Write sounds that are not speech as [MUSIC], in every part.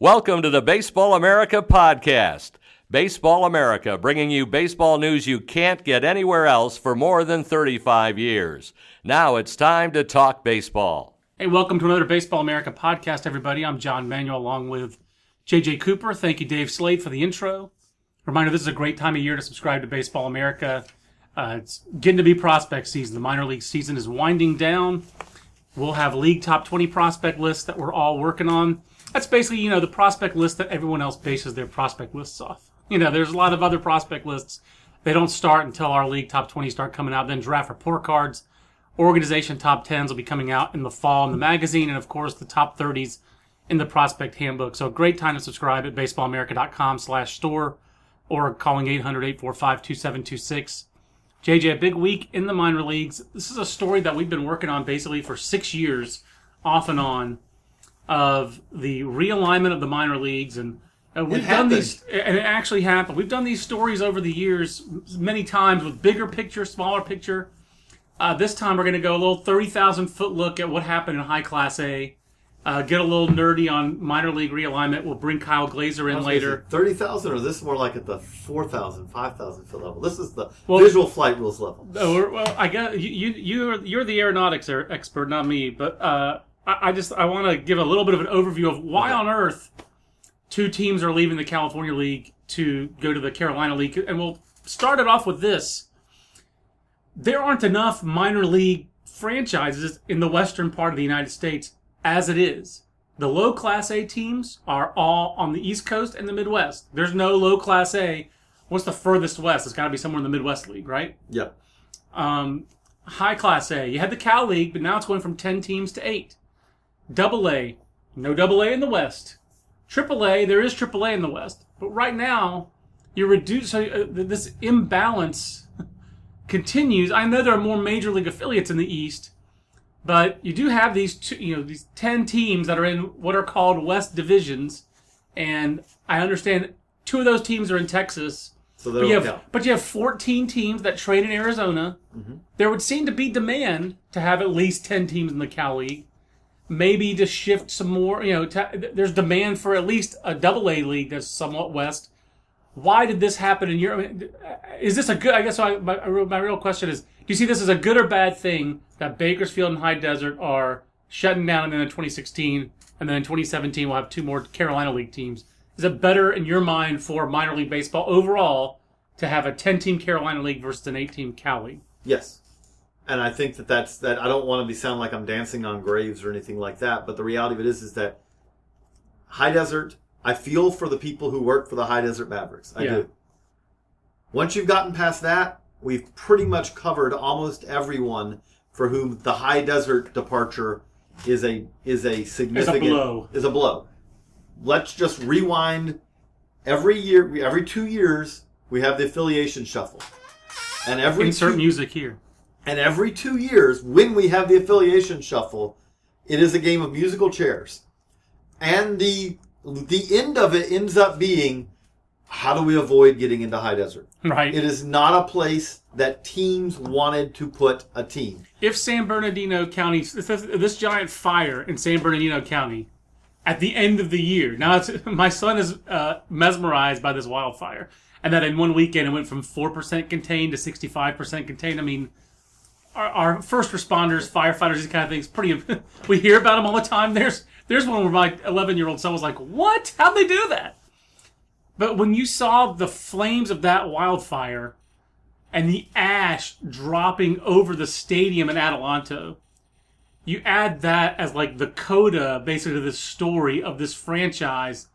Welcome to the Baseball America podcast. Baseball America, bringing you baseball news you can't get anywhere else for more than 35 years. Now it's time to talk baseball. Hey, welcome to another Baseball America podcast, everybody. I'm John Manuel along with JJ Cooper. Thank you, Dave Slade, for the intro. Reminder this is a great time of year to subscribe to Baseball America. Uh, it's getting to be prospect season. The minor league season is winding down. We'll have league top 20 prospect lists that we're all working on that's basically you know the prospect list that everyone else bases their prospect lists off. You know, there's a lot of other prospect lists. They don't start until our league top 20 start coming out. Then draft report cards, organization top 10s will be coming out in the fall in the magazine, and of course the top 30s in the prospect handbook. So great time to subscribe at baseballamerica.com/store or calling 800-845-2726. JJ, a big week in the minor leagues. This is a story that we've been working on basically for six years, off and on of the realignment of the minor leagues and uh, we've done these and it actually happened. We've done these stories over the years many times with bigger picture smaller picture. Uh, this time we're going to go a little 30000 foot look at what happened in high class a uh, get a little nerdy on minor league realignment. We'll bring kyle Glaser in later. 30000 or this is more like at the 4000 5000 foot level? This is the well, visual flight rules level. Oh, well i guess you, you you're, you're the aeronautics expert not me but uh, I, I just I want to give a little bit of an overview of why on earth two teams are leaving the California League to go to the Carolina League, and we'll start it off with this. There aren't enough minor league franchises in the western part of the United States as it is. The low class A teams are all on the East Coast and the Midwest. There's no low class A. What's the furthest west? It's got to be somewhere in the Midwest League, right? Yeah. Um, high class A. You had the Cal League, but now it's going from 10 teams to 8. Double A, no double A in the West. Triple A, there is triple A in the West. But right now, you're reduced, so uh, this imbalance [LAUGHS] continues. I know there are more major league affiliates in the East, but you do have these two, you know, these 10 teams that are in what are called West divisions. And I understand two of those teams are in Texas. So but you, have, but you have 14 teams that train in Arizona. Mm-hmm. There would seem to be demand to have at least 10 teams in the Cal League maybe to shift some more. You know, to, there's demand for at least a double A league that's somewhat west. Why did this happen in Europe? Mean, uh, is this a good? I guess my, my, my real question is: Do you see this as a good or bad thing that Bakersfield and High Desert are shutting down and then in 2016, and then in 2017 we'll have two more Carolina League teams? Is it better in your mind for minor league baseball overall to have a 10 team Carolina League versus an 8 team Cal League? Yes and I think that that's that. I don't want to be sound like I'm dancing on graves or anything like that. But the reality of it is, is that High Desert. I feel for the people who work for the High Desert Mavericks. I yeah. do. Once you've gotten past that, we've pretty much covered almost everyone for whom the High Desert departure is a is a significant is a blow. Is a blow. Let's just rewind. Every year, every two years, we have the affiliation shuffle, and every insert two, music here. And every two years, when we have the affiliation shuffle, it is a game of musical chairs. And the the end of it ends up being how do we avoid getting into high desert? Right. It is not a place that teams wanted to put a team. If San Bernardino County, this giant fire in San Bernardino County, at the end of the year, now [LAUGHS] my son is uh, mesmerized by this wildfire, and that in one weekend it went from four percent contained to sixty five percent contained. I mean, our, our, first responders, firefighters, these kind of things. Pretty, [LAUGHS] we hear about them all the time. There's there's one where my 11 year old son was like, "What? How'd they do that?" But when you saw the flames of that wildfire and the ash dropping over the stadium in Adelanto, you add that as like the coda basically to this story of this franchise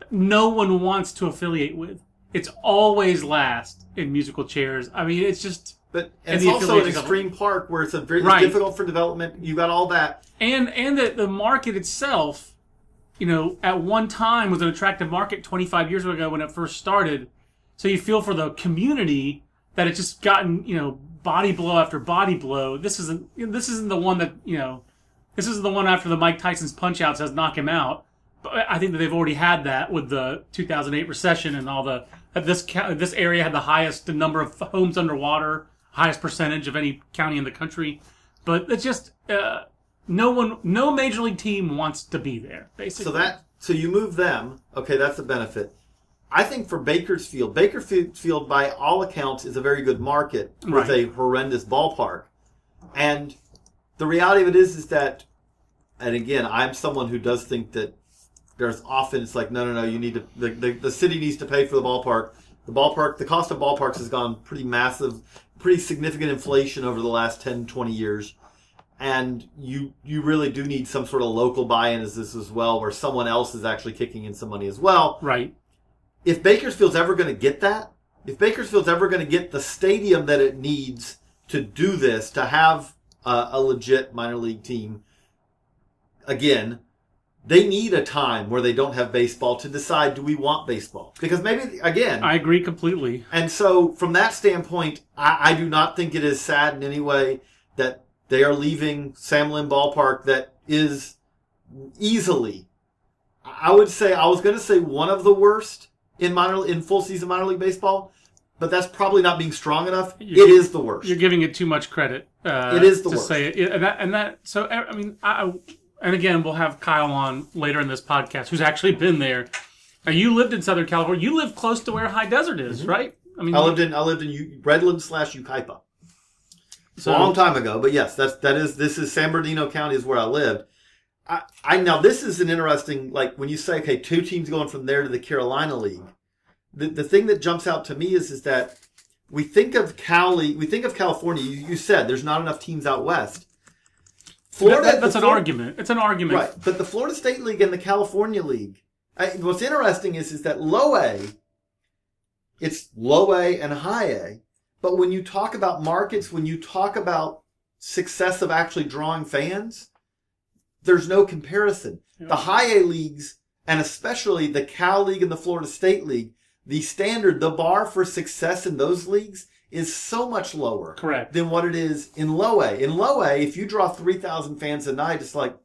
that no one wants to affiliate with. It's always last in musical chairs. I mean, it's just but and it's also an extreme park where it's a very right. difficult for development. You got all that, and and the the market itself you know, at one time was an attractive market 25 years ago when it first started. So you feel for the community that it's just gotten, you know, body blow after body blow. This isn't this isn't the one that, you know, this isn't the one after the Mike Tyson's punch out says knock him out. But I think that they've already had that with the 2008 recession and all the this this area had the highest number of homes underwater, highest percentage of any county in the country. But it's just uh, no one, no major league team wants to be there. Basically, So that so you move them. Okay, that's a benefit. I think for Bakersfield, Bakersfield by all accounts is a very good market with Right. a horrendous ballpark. And the reality of it is is that and again, I'm someone who does think that there's often it's like no no no you need to the, the, the city needs to pay for the ballpark. The ballpark the cost of ballparks has gone pretty massive, pretty significant inflation over the last 10 20 years and you you really do need some sort of local buy-in as this as well where someone else is actually kicking in some money as well right? if bakersfield's ever going to get that if bakersfield's ever going to get the stadium that it needs to do this to have a, a legit minor league team again they need a time where they don't have baseball to decide do we want baseball because maybe again I agree completely. and so, from that standpoint, I, I do not think it is sad in any way that they are leaving Sam Lynn Ballpark that is easily, I would say, I was going to say one of the worst in minor in full season minor league baseball, but that's probably not being strong enough. You- it is the worst. You're giving it too much credit. Uh, It is the to worst. say it, and that and that. So I mean, I, and again, we'll have Kyle on later in this podcast, who's actually been there. Now, you lived in Southern California. You live close to where High Desert is, right? I mean, Mm-hmm. I lived in I lived in U- Redland slash Yucaipa. so, a long time ago, but yes, that's that is this is San Bernardino County is where I lived. I, I now this is an interesting like when you say okay, two teams going from there to the Carolina League. The the thing that jumps out to me is is that we think of Cali, we think of California. You, you said there's not enough teams out west. Florida, that- that's an argument. It's an argument. right? But the Florida State League and the California League. I, what's interesting is is that low A, it's low A and high A. But when you talk about markets, when you talk about success of actually drawing fans, there's no comparison. The high A leagues, and especially the Cal League and the Florida State League, the standard, the bar for success in those leagues is so much lower Correct. than what it is in low A. In low A, if you draw 3,000 fans a night, it's like,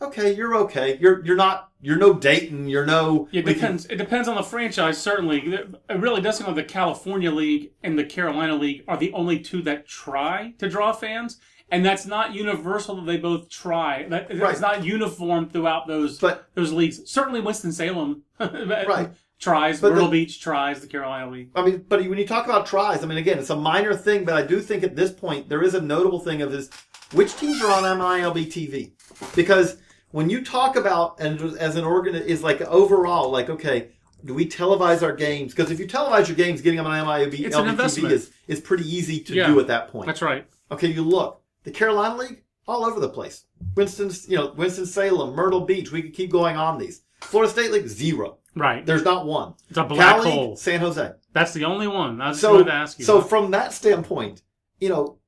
okay, you're okay. You're, you're not, you're no Dayton. You're no, It depends. It depends on the franchise. Certainly, it really does seem like the California League and the Carolina League are the only two that try to draw fans, and that's not universal. That they both try. That, Right. It's not uniform throughout those But- those leagues. Certainly, Winston Salem [LAUGHS] Right. Tries. But Myrtle the- Beach tries the Carolina League. I mean, but when you talk about tries, I mean, again, it's a minor thing, but I do think at this point there is a notable thing of this: which teams are on MILB TV? Because when you talk about and as an organ is like overall, like okay, do we televise our games? Because if you televise your games, getting them on MILB It's an LB TV investment. is is pretty easy to Yeah. do at that point. That's right. Okay, you look the Carolina League all over the place. Winston, you know, Winston Salem, Myrtle Beach. We could keep going on these. Florida State League zero. Right. There's not one. It's a black Cal League, hole. San Jose. That's the only one. I was just So, wanted to ask you. so from that standpoint, you know,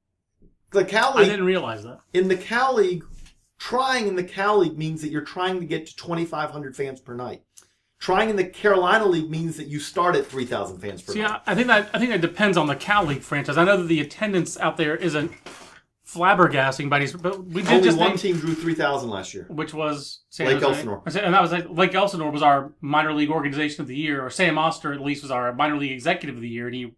the Cal League. I didn't realize that. in the Cal League, trying in the Cal League means that you're trying to get to 2,500 fans per night. Trying in the Carolina League means that you start at 3,000 fans per See, night. I, I think that I think that depends on the Cal League franchise. I know that the attendance out there isn't flabbergasting, but, he's, but we did Only just one name- team drew 3,000 last year. which was San Lake Jose. Elsinore. And that was like, Lake Elsinore was our minor league organization of the year, or Sam Oster at least was our minor league executive of the year, and he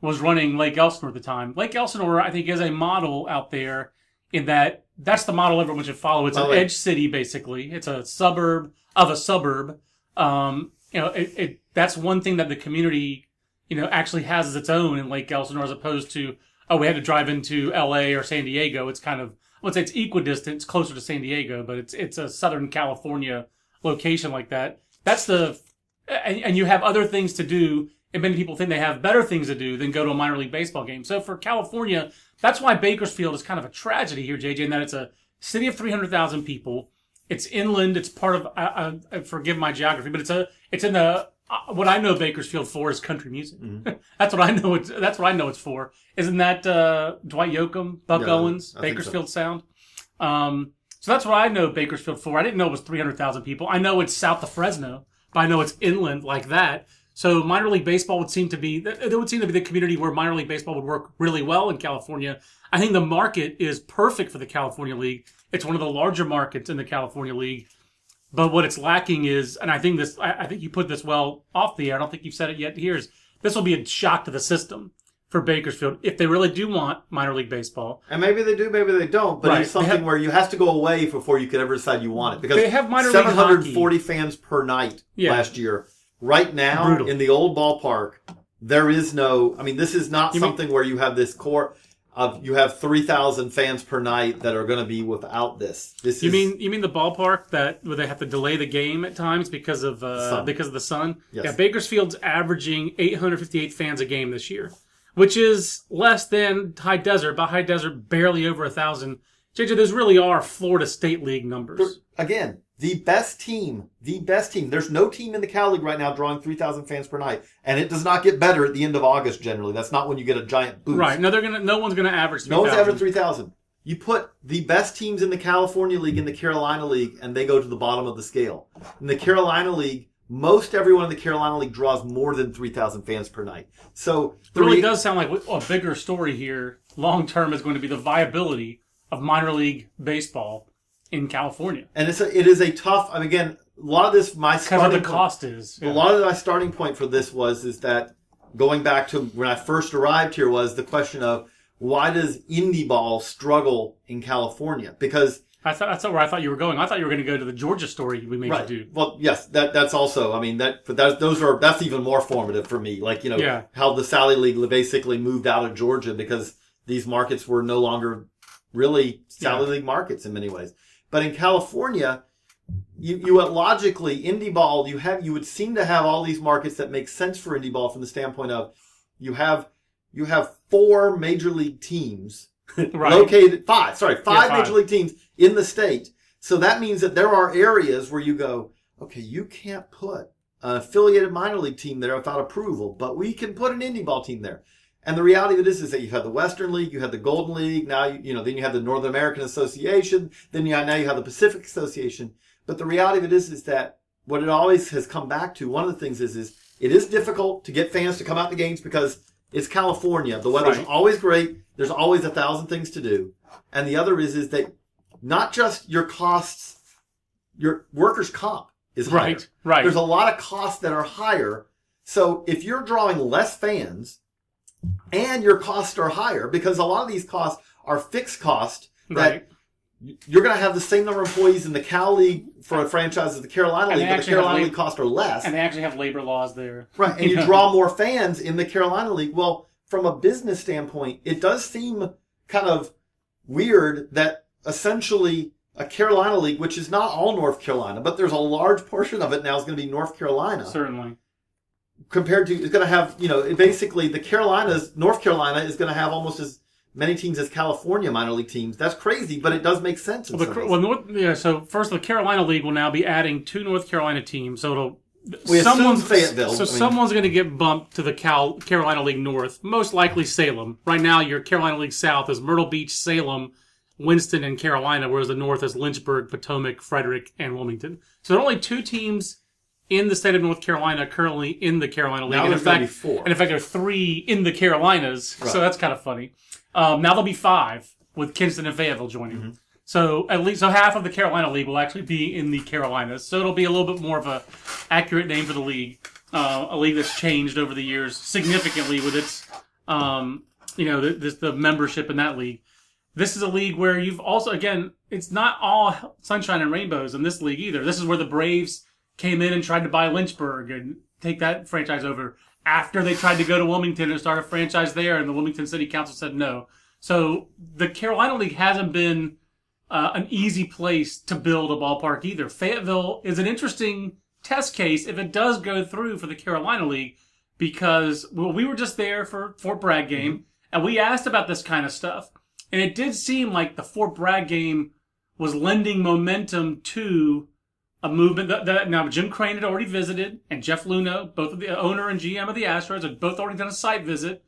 was running Lake Elsinore at the time. Lake Elsinore, I think, is a model out there in that that's the model everyone should follow. It's By an edge city, basically. It's a suburb of a suburb. Um, you know, it, it that's one thing that the community, you know, actually has as its own in Lake Elsinore, as opposed to oh, we had to drive into L.A. or San Diego. It's kind of I would say it's equidistant, it's closer to San Diego, but it's it's a Southern California location like that. That's the and, and you have other things to do. And many people think they have better things to do than go to a minor league baseball game. So for California, that's why Bakersfield is kind of a tragedy here, JJ, in that it's a city of 300,000 people. It's inland. It's part of, I, I, forgive my geography, but it's a, it's in the, uh, what I know Bakersfield for is country music. [LAUGHS] that's what I know. It's, that's what I know it's for. Isn't that, uh, Dwight Yoakam, Buck Yeah, Owens, I think so. Bakersfield Sound? Um, So that's what I know Bakersfield for. I didn't know it was 300,000 people. I know it's south of Fresno, but I know it's inland like that. So minor league baseball would seem to be that would seem to be the community where minor league baseball would work really well in California. I think the market is perfect for the California League. It's one of the larger markets in the California League. But what it's lacking is, and I think this, I, I think you put this well off the air. I don't think you've said it yet. Here's this will be a shock to the system for Bakersfield if they really do want minor league baseball. And maybe they do, maybe they don't. But Right. it's something have- where you have to go away before you could ever decide you want it. Because They have minor league 740 fans per night Yeah. last year. Right now, Brutal. in the old ballpark, there is no. I mean, this is not You mean- something where you have this core of you have 3,000 fans per night that are going to be without this. This You is mean you mean the ballpark that where they have to delay the game at times because of uh, because of the sun? Yes. Yeah, Bakersfield's averaging 858 fans a game this year, which is less than High Desert, but High Desert barely over a thousand. JJ, those really are Florida State League numbers. again the best team. The best team. There's no team in the Cal League right now drawing 3,000 fans per night, and it does not get better at the end of August. Generally, that's not when you get a giant boost. Right? No, they're gonna. No one's gonna average. No one's 3,000. ever 3,000. You put the best teams in the California League in the Carolina League, and they go to the bottom of the scale. In the Carolina League, most everyone in the Carolina League draws more than 3,000 fans per night. So, It really re- does sound like a bigger story here. Long term is going to be the viability of minor league baseball in California and it's a, it is a tough, I mean, again, a lot of this, my because of starting the point- cost is. A lot of my starting point for this was is that going back to when I first arrived here was the question of why does indie ball struggle in California? Because I thought that's where I thought you were going. I thought you were going to go to the Georgia story we made right, you do. well, yes, that that's also. I mean that, that those are that's even more formative for me. Like you know Yeah. how the Sally League basically moved out of Georgia because these markets were no longer really Sally Yeah. League markets in many ways. But in California, you you would logically indie ball you have you would seem to have all these markets that make sense for indie ball from the standpoint of you have you have four major league teams [LAUGHS] Right. located five sorry five five. major league teams in the state so that means that there are areas where you go okay you can't put an affiliated minor league team there without approval but we can put an indie ball team there and the reality of it is, is that you have the Western League, you have the Golden League, now you, you know, then you have the Northern American Association, then you have, now you have the Pacific Association. But the reality of it is, is that what it always has come back to, one of the things is, is it is difficult to get fans to come out to games because it's California. The weather's Right. always great. There's always a thousand things to do. And the other is, is that not just your costs, your workers' comp is higher. Right, right. There's a lot of costs that are higher. So if you're drawing less fans and your costs are higher, because a lot of these costs are fixed costs that Right. you're going to have the same number of employees in the Cal League for a franchise as the Carolina League, but the Carolina League costs are less. And they actually have labor laws there. Right, and you draw more fans in the Carolina League. Well, from a business standpoint, it does seem kind of weird that essentially a Carolina League, which is not all North Carolina, but there's a large portion of it now is going to be North Carolina, Certainly. Compared to it's going to have you know basically the Carolinas, North Carolina is going to have almost as many teams as California minor league teams. That's crazy, but it does make sense. Well, the, well, North, yeah, so first, the Carolina League will now be adding two North Carolina teams. So it'll We someone's Fayetteville. So I mean- someone's going to get bumped to the Cal, Carolina League North. Most likely Salem. Right now, your Carolina League South is Myrtle Beach, Salem, Winston, and Carolina, whereas the North is Lynchburg, Potomac, Frederick, and Wilmington. So there are only two teams in the state of North Carolina currently in the Carolina League. Now and in fact, four. and in fact, there are three in the Carolinas. Right. So that's kind of funny. Um, now there'll be five with Kinston and Fayetteville joining. Mm-hmm. So at least so half of the Carolina League will actually be in the Carolinas. So it'll be a little bit more of a accurate name for the league. Uh, a league that's changed over the years significantly with its, um, you know, the, this, the membership in that league. This is a league where you've also again, it's not all sunshine and rainbows in this league either. This is where the Braves came in and tried to buy Lynchburg and take that franchise over after they tried to go to Wilmington and start a franchise there, and the Wilmington City Council said no. So the Carolina League hasn't been uh, an easy place to build a ballpark either. Fayetteville is an interesting test case if it does go through for the Carolina League because well, we were just there for Fort Bragg game and we asked about this kind of stuff, and it did seem like the Fort Bragg game was lending momentum to a movement that, that now Jim Crane had already visited and Jeff Luhnow, both of the owner and GM of the Astros, had both already done a site visit.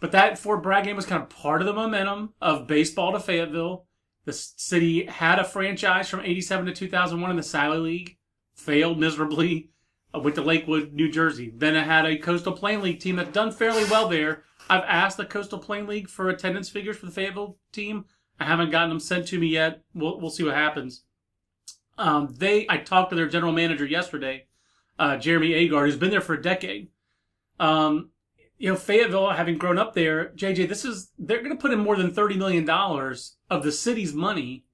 But that Fort Bragg game was kind of part of the momentum of baseball to Fayetteville. The city had a franchise from 87 to 2001 in the Sally League, failed miserably, uh, went to Lakewood, New Jersey. Then it had a Coastal Plain League team that done fairly well there. I've asked the Coastal Plain League for attendance figures for the Fayetteville team. I haven't gotten them sent to me yet. We'll, we'll see what happens. Um, they, I talked to their general manager yesterday, uh, Jeremy Aagard, who's been there for a decade. Um, you know, Fayetteville, having grown up there, JJ, this is they're going to put in more than thirty million dollars of the city's money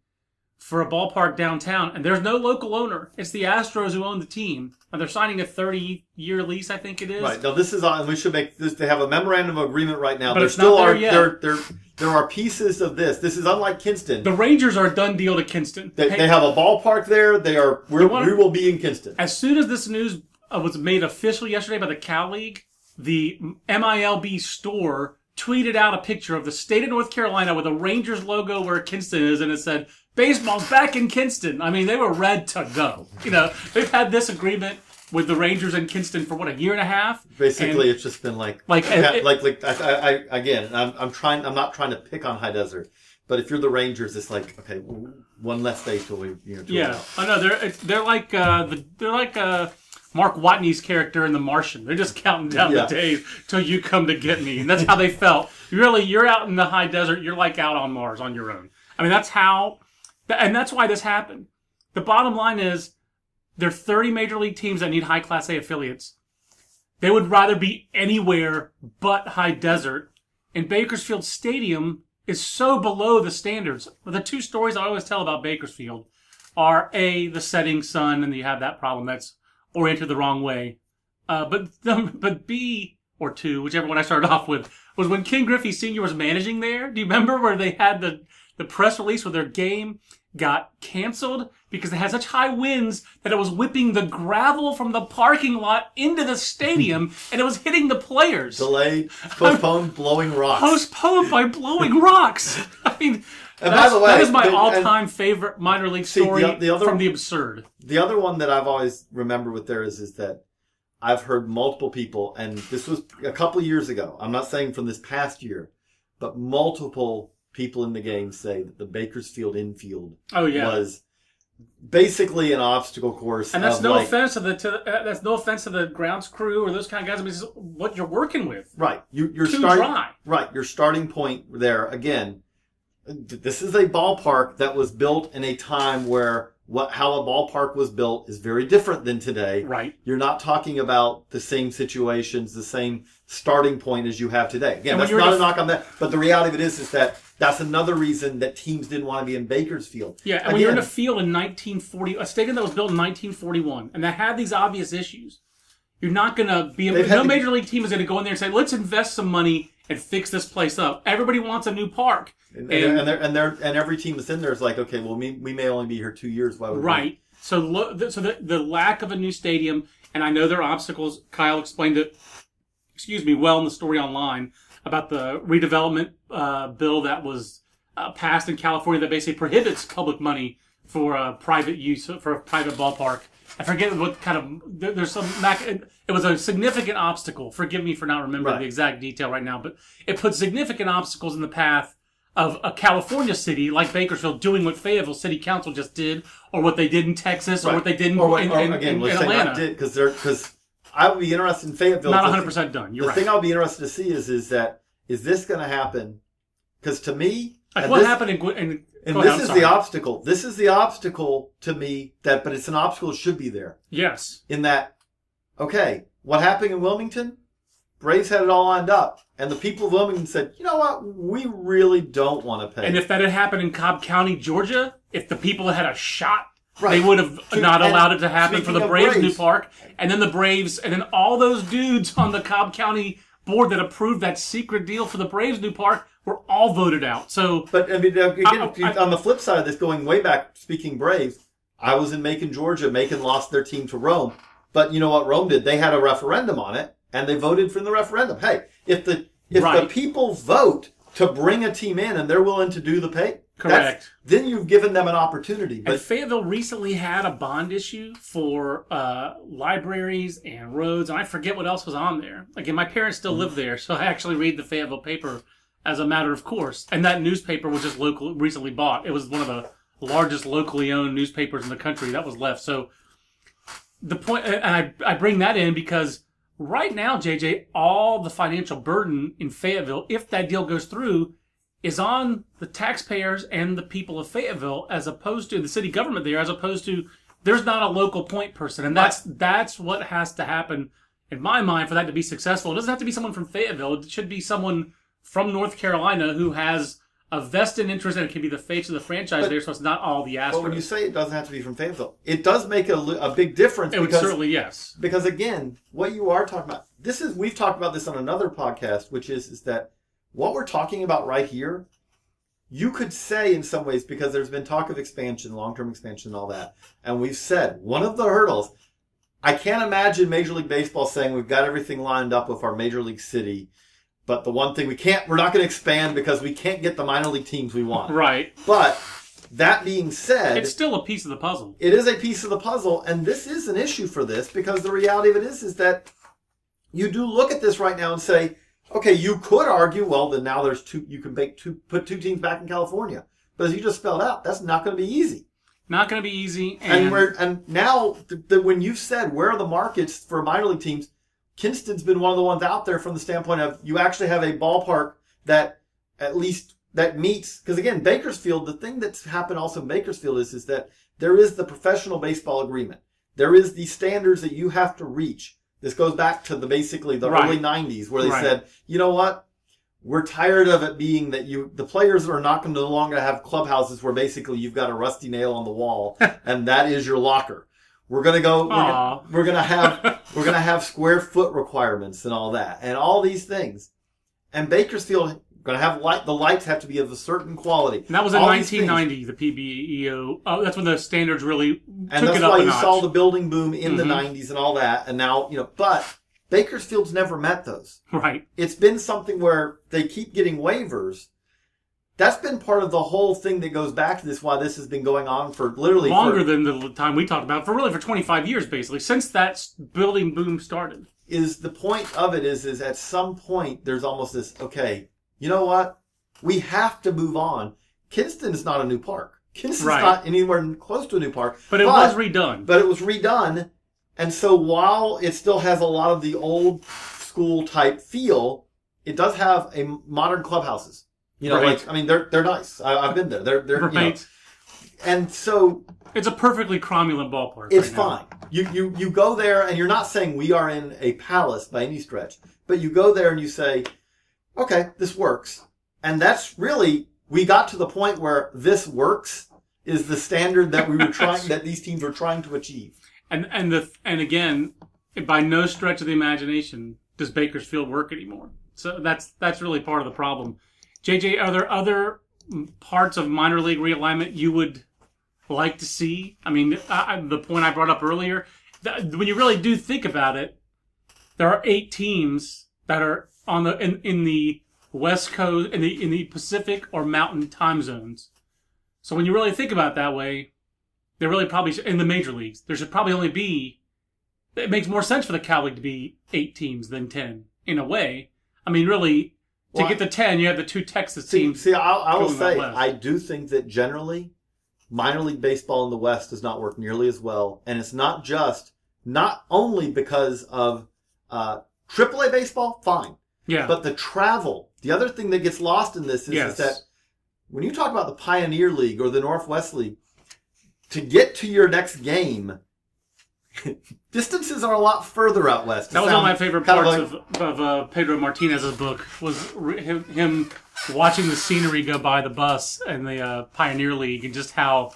for a ballpark downtown, and there's no local owner. It's the Astros who own the team, and they're signing a thirty-year lease, I think it is. Right now, this is on. We should make this. They have a memorandum of agreement right now. But there it's still not there are yet. there there there are pieces of this. This is unlike Kinston. The Rangers are a done deal to Kinston. They, Hey, they have a ballpark there. They are. We're, wanna- we will be in Kinston. as soon as this news uh, was made official yesterday by the Cal League, the MILB store tweeted out a picture of the state of North Carolina with a Rangers logo where Kinston is, and it said, "Baseball's back in Kinston." I mean, they were red to go. You know, they've had this agreement with the Rangers in Kinston for what a year and a half. Basically, And- it's just been like Like, yeah, it- like like I, I, I again. I'm, I'm trying. I'm not trying to pick on High Desert, but if you're the Rangers, it's like okay, one less day till we you know. till yeah. I know they're they're like uh, the they're like uh, Mark Watney's character in The Martian. They're just counting down Yeah. the days till you come to get me, and that's how they felt. Really, you're out in the high desert. You're like out on Mars on your own. I mean, that's how, and that's why this happened. The bottom line is, there are 30 major league teams that need high class A affiliates. They would rather be anywhere but high desert. And Bakersfield Stadium is so below the standards. The two stories I always tell about Bakersfield are A, the setting sun, and you have that problem that's oriented the wrong way. Uh, but [LAUGHS] but B or two, whichever one I started off with, was when Ken Griffey Sr. was managing there. Do you remember where they had the, the press release with their game got canceled because it had such high winds that it was whipping the gravel from the parking lot into the stadium [LAUGHS] and it was hitting the players. Delayed, [LAUGHS] postponed, blowing rocks. Postponed by blowing [LAUGHS] rocks. I mean, And by the way, that is my the- all-time favorite minor league See, the- story the other- from the absurd. the other one that I've always remembered with there is is that I've heard multiple people, and this was a couple years ago. I'm not saying from this past year, but multiple people in the game say that the Bakersfield infield Oh yeah. was basically an obstacle course. And that's no like, offense to the to, uh, that's no offense to the grounds crew or those kind of guys. I mean, this is what you're working with. Right, you, you're Too starting. dry. Right, your starting point there again. This is a ballpark that was built in a time where what how a ballpark was built is very different than today. Right. You're not talking about the same situations, the same starting point as you have today. Again, that's not a a- knock on that, but the reality of it is, is that that's another reason that teams didn't want to be in Bakersfield. Yeah, and when you're in a field in 1940, a stadium that was built in 1941, and that had these obvious issues, you're not going to be. Had no to- major league team is going to go in there and say, "Let's invest some money and fix this place up." Everybody wants a new park, and, and, and, they're, and, they're, and every team that's in there is like, okay, well, we, we may only be here two years. Why would we- Right. So, lo- so the, the lack of a new stadium, and I know there are obstacles. Kyle explained it, excuse me, well in the story online about the redevelopment uh, bill that was uh, passed in California that basically prohibits public money for uh, private use for a private ballpark. I forget what kind of there, there's some it was a significant obstacle. Forgive me for not remembering Right. the exact detail right now, but it put significant obstacles in the path of a California city like Bakersfield doing what Fayetteville City Council just did, or what they did in Texas, or Right. what they did in, or, what- in, or in- again, in- in Atlanta. did because they're because I would be interested in Fayetteville. Not 100 percent done. You're the right. thing I'll be interested to see is is that is this going to happen? Because to me, like what this- happened in, in And go ahead, this is sorry. the obstacle. This is the obstacle to me that, but it's an obstacle that should be there. yes. In that, okay, what happened in Wilmington? Braves had it all lined up, and the people of Wilmington said, "You know what? We really don't want to pay." And if that had happened in Cobb County, Georgia, if the people had a shot, Right. they would have not allowed it to happen for the Braves, Braves- new park. And then the Braves, and then all those dudes on the Cobb County board that approved that secret deal for the Braves new park were all voted out. So But I mean, again, I- I- on the flip side of this, going way back, speaking Braves, I was in Macon, Georgia. Macon lost their team to Rome, but you know what Rome did? They had a referendum on it, and they voted for the referendum. Hey, if the if the people vote to bring a team in and they're willing to do the pay, that's- Correct. Then you've given them an opportunity. And But Fayetteville recently had a bond issue for uh, libraries and roads, and I forget what else was on there. Again, my parents Mm-hmm. still live there, so [LAUGHS] I actually read the Fayetteville paper as a matter of course. And that newspaper was just local, recently bought. It was one of the largest locally owned newspapers in the country that was left. So the point, and I, I bring that in because right now, JJ, all the financial burden in Fayetteville, if that deal goes through, is on the taxpayers and the people of Fayetteville, as opposed to the city government there, as opposed to there's not a local point person, and that's that's what has to happen in my mind for that to be successful. It doesn't have to be someone from Fayetteville; it should be someone from North Carolina who has a vested interest and can be the face of the franchise But- there. So it's not all the Astros. But when you say it doesn't have to be from Fayetteville, it does make a, a big difference it would because certainly yes. because again, what you are talking about, this is we've talked about this on another podcast, which is is that what we're talking about right here, you could say in some ways because there's been talk of expansion, long term expansion, and all that, and we've said one of the hurdles. I can't imagine Major League Baseball saying we've got everything lined up with our Major League city, but the one thing we can't, we're not going to expand because we can't get the minor league teams we want. Right. But that being said, It's still a piece of the puzzle. it is a piece of the puzzle, and this is an issue for this because the reality of it is is that you do look at this right now and say, okay, you could argue, well, then now there's two, you can make two, put two teams back in California, but as you just spelled out, that's not going to be easy. Not going to be easy. And, And, we're and now the, the, when you've said where are the markets for minor league teams, Kinston's been one of the ones out there from the standpoint of you actually have a ballpark that at least that meets because again Bakersfield the thing that's happened also in Bakersfield is is that there is the professional baseball agreement there is the standards that you have to reach this goes back to the basically the Right. early 90s where they Right. said you know what we're tired of it being that you the players are not going to no longer have clubhouses where basically you've got a rusty nail on the wall [LAUGHS] and that is your locker we're going to go we're gonna, we're gonna have [LAUGHS] we're gonna have square foot requirements and all that and all these things and bakersfield gonna have light the lights have to be of a certain quality and that was in All these things. 1990, the PBEO. Oh, that's when the standards really and took that's it up why you saw the building boom in the Mhm. 90s and all that and now you know but bakersfield's never met those right. it's been something where they keep getting waivers that's been part of the whole thing that goes back to this why this has been going on for literally for- Longer than the time we talked about, for really for 25 years, basically, since that building boom started. is the point of it is is at some point there's almost this okay you know what we have to move on kinston is not a new park kinston's Right. not anywhere close to a new park But it was redone. but it was redone and so while it still has a lot of the old school type feel it does have a modern clubhouses you know Right. like i mean they're they're nice I, i've been there they're they're you know, right. and so It's a perfectly cromulent ballpark. it's right now. fine. You, you you go there and you're not saying we are in a palace by any stretch, but you go there and you say, okay, this works, and that's really we got to the point where this works is the standard that we were [LAUGHS] trying that these teams were trying to achieve. And and the and again, by no stretch of the imagination does Bakersfield work anymore. So that's that's really part of the problem. JJ, are there other parts of minor league realignment you would like to see? I mean, I, I- the point I brought up earlier, when you really do think about it, there are eight teams that are on the in, in the West Coast in the in the Pacific or Mountain time zones. So when you really think about it that way, there really probably should, in the major leagues there should probably only be. It makes more sense for the Cal League to be eight teams than ten in a way. I mean, really, to Well, get to ten, you have the two Texas See, teams. see, I'll, I will say. I do think that generally, minor league baseball in the West does not work nearly as well, and it's not just not only because of uh, AAA baseball, fine. Yeah, But the travel, the other thing that gets lost in this is, Yes. is that when you talk about the Pioneer League or the Northwest League, to get to your next game, [LAUGHS] distances are a lot further out west. That was one of my favorite kind parts like- of, of uh, Pedro Martinez's book was re- him, him watching the scenery go by the bus and the uh, Pioneer League and just how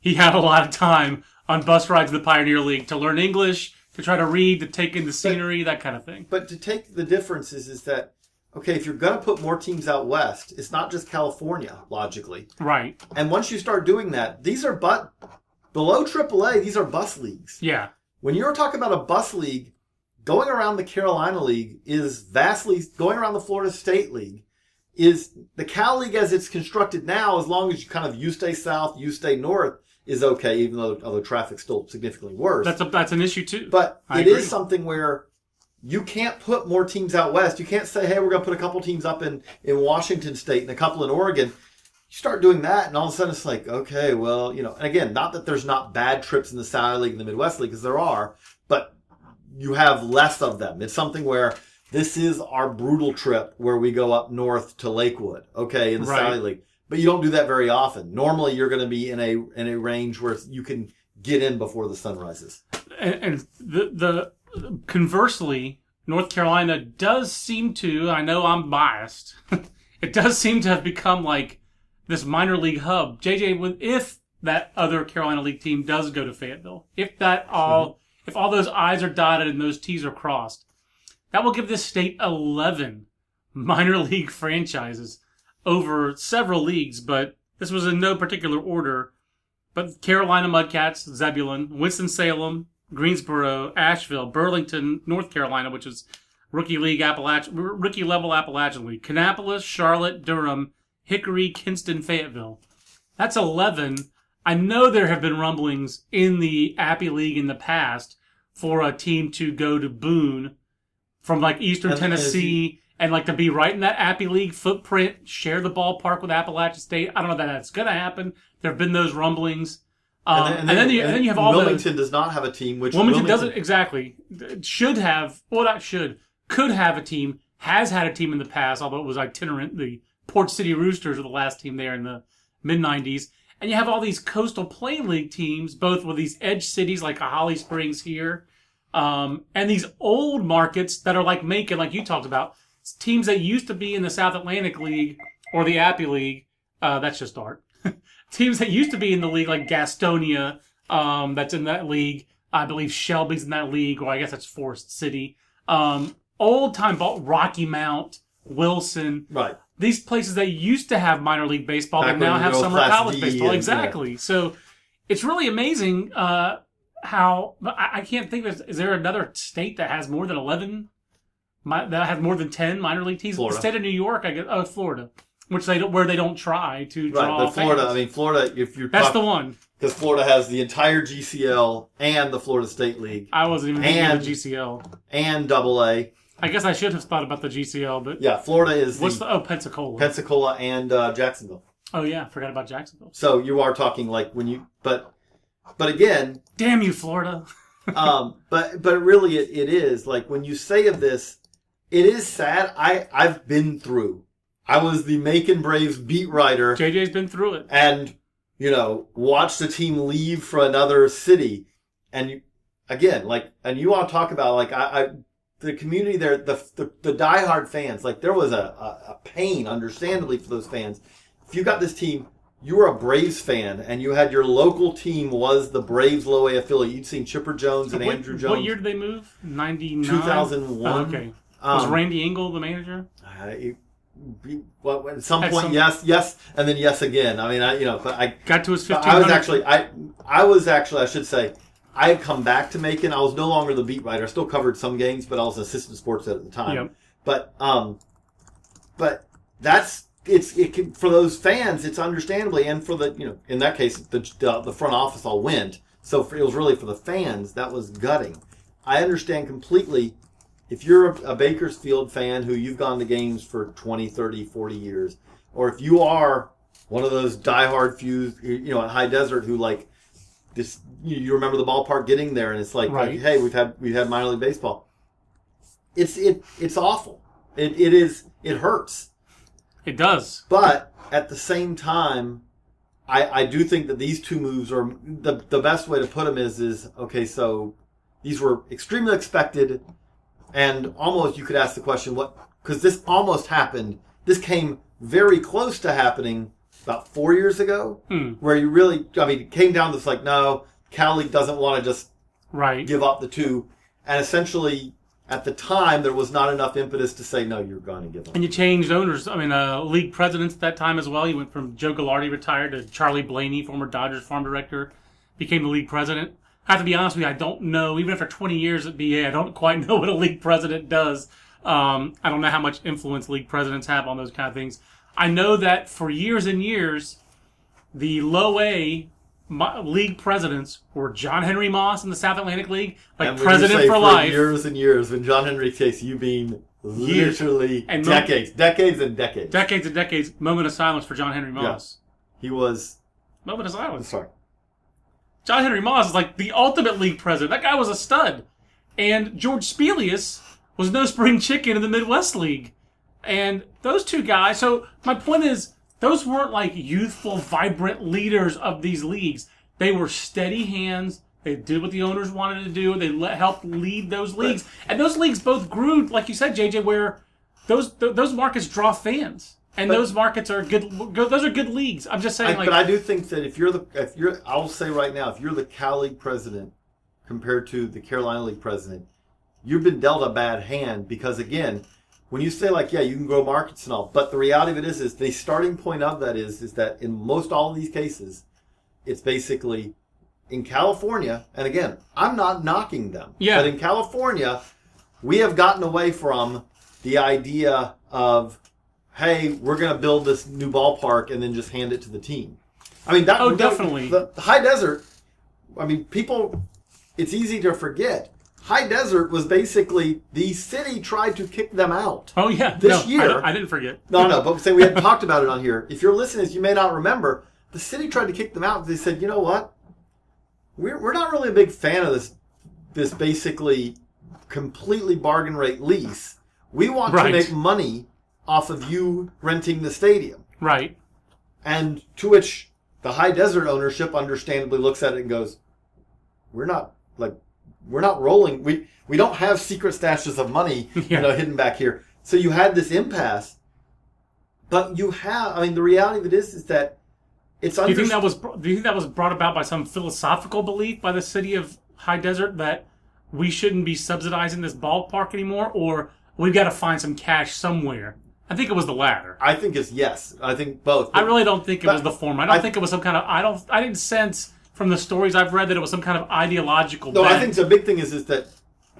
he had a lot of time on bus rides in the Pioneer League to learn English, to try to read, to take in the scenery, that kind of thing. But to take the difference is, is that okay, if you're going to put more teams out west, it's not just California, logically. Right? And once you start doing that, these are but below AAA, these are bus leagues. Yeah. When you're talking about a bus league, going around the Carolina League is vastly going around the Florida State League is the Cal League as it's constructed now, as long as you kind of you stay south, you stay north, is okay, even though although traffic's still significantly worse. That's a that's an issue too. But I it is agree. something where you can't put more teams out west. You can't say, hey, we're going to put a couple teams up in, in Washington State and a couple in Oregon. You start doing that, and all of a sudden it's like, okay, well, you know, and again, not that there's not bad trips in the Sally League and the Midwest League, because there are, but you have less of them. It's something where this is our brutal trip where we go up north to Lakewood, okay, in the Right. Sally League. But you don't do that very often. Normally, you're going to be in a in a range where you can get in before the sun rises. and, and the the conversely, North Carolina does seem to. I know I'm biased. [LAUGHS] it does seem to have become like this minor league hub. JJ, if that other Carolina League team does go to Fayetteville, if that all, mm-hmm. if all those I's are dotted and those T's are crossed, that will give this state eleven minor league franchises over several leagues. But this was in no particular order. But Carolina Mudcats, Zebulon, Winston-Salem, Greensboro, Asheville, Burlington, North Carolina, which is rookie league Appalachian, rookie level Appalachian League, Kannapolis, Charlotte, Durham, Hickory, Kinston, Fayetteville. That's 11. I know there have been rumblings in the Appy League in the past for a team to go to Boone from like Eastern if Tennessee and like to be right in that Appy League footprint, share the ballpark with Appalachian State. I don't know that that's going to happen. There have been those rumblings. Um, and, then, you, and then you have all the Wilmington does not have a team, which Wilmington doesn't exactly should have. Well, not should could have a team. Has had a team in the past, although it was itinerant. The Port City Roosters were the last team there in the mid '90s, and you have all these Coastal Plain League teams, both with these edge cities like a Holly Springs here, um, and these old markets that are like Macon, like you talked about, teams that used to be in the South Atlantic League or the Appy League. Uh, that's just art. [LAUGHS] teams that used to be in the league, like Gastonia, um, that's in that league. I believe Shelby's in that league, or I guess that's Forest City. Um, old time ball, Rocky Mount, Wilson. Right. These places that used to have minor league baseball Back that now have summer college D baseball. and- exactly. So it's really amazing uh, how I, I can't think. Of, is there another state that has more than eleven? Mi- That has more than ten minor league teams. Florida. The state of New York, I guess. Oh, Florida, which they don't, where they don't try to draw. Right, but Florida, fans. I mean, Florida, if you're that's the one. because Florida has the entire GCL and the Florida State League I wasn't even thinking And- of the GCL. and Double A. I guess I should have thought about the GCL, but Yeah, Florida is what's the, the oh Pensacola? Pensacola and uh, Jacksonville. oh yeah, forgot about Jacksonville. So you are talking like when you, but, but again, Damn you, Florida! [LAUGHS] um, but but really it, it is like when you say of this, it is sad. I I've been through. I was the Macon Braves beat writer. JJ's been through it. and you know watch the team leave for another city and you, again like and you to talk about like I, I the community there the, the the diehard fans like there was a, a, a pain understandably for those fans if you got this team you were a Braves fan and you had your local team was the Braves low A affiliate you'd seen Chipper Jones and What, Andruw Jones what year did they move? Ninety nine. 2001. okay. Was Um, Randy Ingle the manager? I- it- well, at some At point some- yes yes and then yes again I mean I you know but I Got to his fifteen I was actually I I was actually I should say I had come back to Macon. I was no longer the beat writer. I still covered some games, but I was an assistant sports editor at the time. Yep. But um, but that's it's it can, for those fans. It's understandably, and for the you know in that case the the, the front office all went. So for, it was really for the fans that was gutting. I understand completely. If you're a, a Bakersfield fan who you've gone to games for 20, 30, 40 years, or if you are one of those diehard few, you know, at High Desert who like this, you, you remember the ballpark getting there, and it's like, Right. like, hey, we've had we've had minor league baseball. It's it it's awful. It it is it hurts, It does. but at the same time, I I do think that these two moves are the the best way to put them is is okay. So these were extremely expected, and almost you could ask the question what because this almost happened. This came very close to happening about four years ago, Hmm. where you really I mean it came down to this like no, Cal League doesn't want to just Right. give up the two, and essentially at the time there was not enough impetus to say no, you're going to give up. And you changed owners. I mean, uh, league presidents at that time as well. You went from Joe Gagliardi retired to Charlie Blaney, former Dodgers farm director, became the league president. I have to be honest with you, I don't know. Even after 20 years at BA, I don't quite [LAUGHS] know what a league president does. Um, I don't know how much influence league presidents have on those kind of things. I know that for years and years, the low A league presidents were John Henry Moss in the South Atlantic League, like And when you president say for life. years and years. When John Henry takes you mean literally And decades, decades and decades. Decades and decades. Moment of silence for John Henry Moss. he was. Moment of silence. Sorry. John Henry Moss is like the ultimate league president. That guy was a stud. And George Spelius was no spring chicken in the Midwest League. And those two guys, so my point is, those weren't like youthful, vibrant leaders of these leagues. They were steady hands. They did what the owners wanted to do. They let, helped lead those leagues. And those leagues both grew, like you said, JJ, where those th- those markets draw fans. And But- those markets are good, good. Those are good leagues. I'm just saying, I, like, but I do think that if you're the if you're I'll say right now if you're the Cal League president compared to the Carolina League president, you've been dealt a bad hand because again, when you say like yeah you can grow markets and all, but the reality of it is is the starting point of that is is that in most all of these cases, it's basically in California, and again I'm not knocking them, Yeah. but in California, we have gotten away from the idea of hey, we're going to build this new ballpark and then just hand it to the team. I mean, that Oh, definitely. The, the high desert. I mean, people. It's easy to forget. High desert was basically the city tried to kick them out. oh yeah, this no, year- I, I didn't forget. No, no, but say we had [LAUGHS] talked about it on here. If you're listening, you may not remember. The city tried to kick them out. They said, you know what? We're, we're not really a big fan of this. This basically completely bargain rate lease. We want Right. to make money off of you renting the stadium. Right. And to which the high desert ownership understandably looks at it and goes, "We're not like we're not rolling. We we don't have secret stashes of money, Yeah. [LAUGHS] you know, hidden back here." So you had this impasse. But you have, I mean, the reality of it is, is that it's Do you think that was do you think that was brought about by some philosophical belief by the city of High Desert that we shouldn't be subsidizing this ballpark anymore, or we've got to find some cash somewhere? I think it was the latter. I think it's yes. I think both. I really don't think it But was the former. I don't I- think it was some kind of. I don't. I didn't sense from the stories I've read that it was some kind of ideological. No, I think the big thing is is that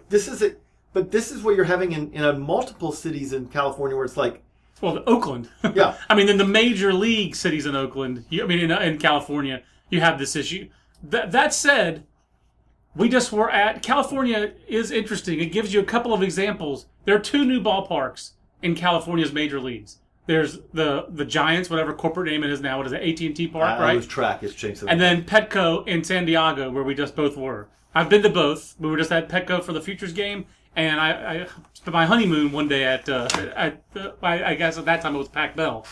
this is it. But this is what you're having in, in a multiple cities in California where it's like, Well, Oakland. [LAUGHS] Yeah. I mean, in the major league cities in Oakland, you, I mean, in, in California, you have this issue. That, that said, we just were at California is interesting. It gives you a couple of examples. There are two new ballparks in California's major leagues. There's the the Giants, whatever corporate name it is now. What is it? AT and T Park, I, I right? lose track. It's changed. and then Petco in San Diego, where we just both were. I've been to both. We were just at Petco for the Futures game, and I, I spent my honeymoon one day at uh, at uh, I, I guess at that time it was Pac Bell.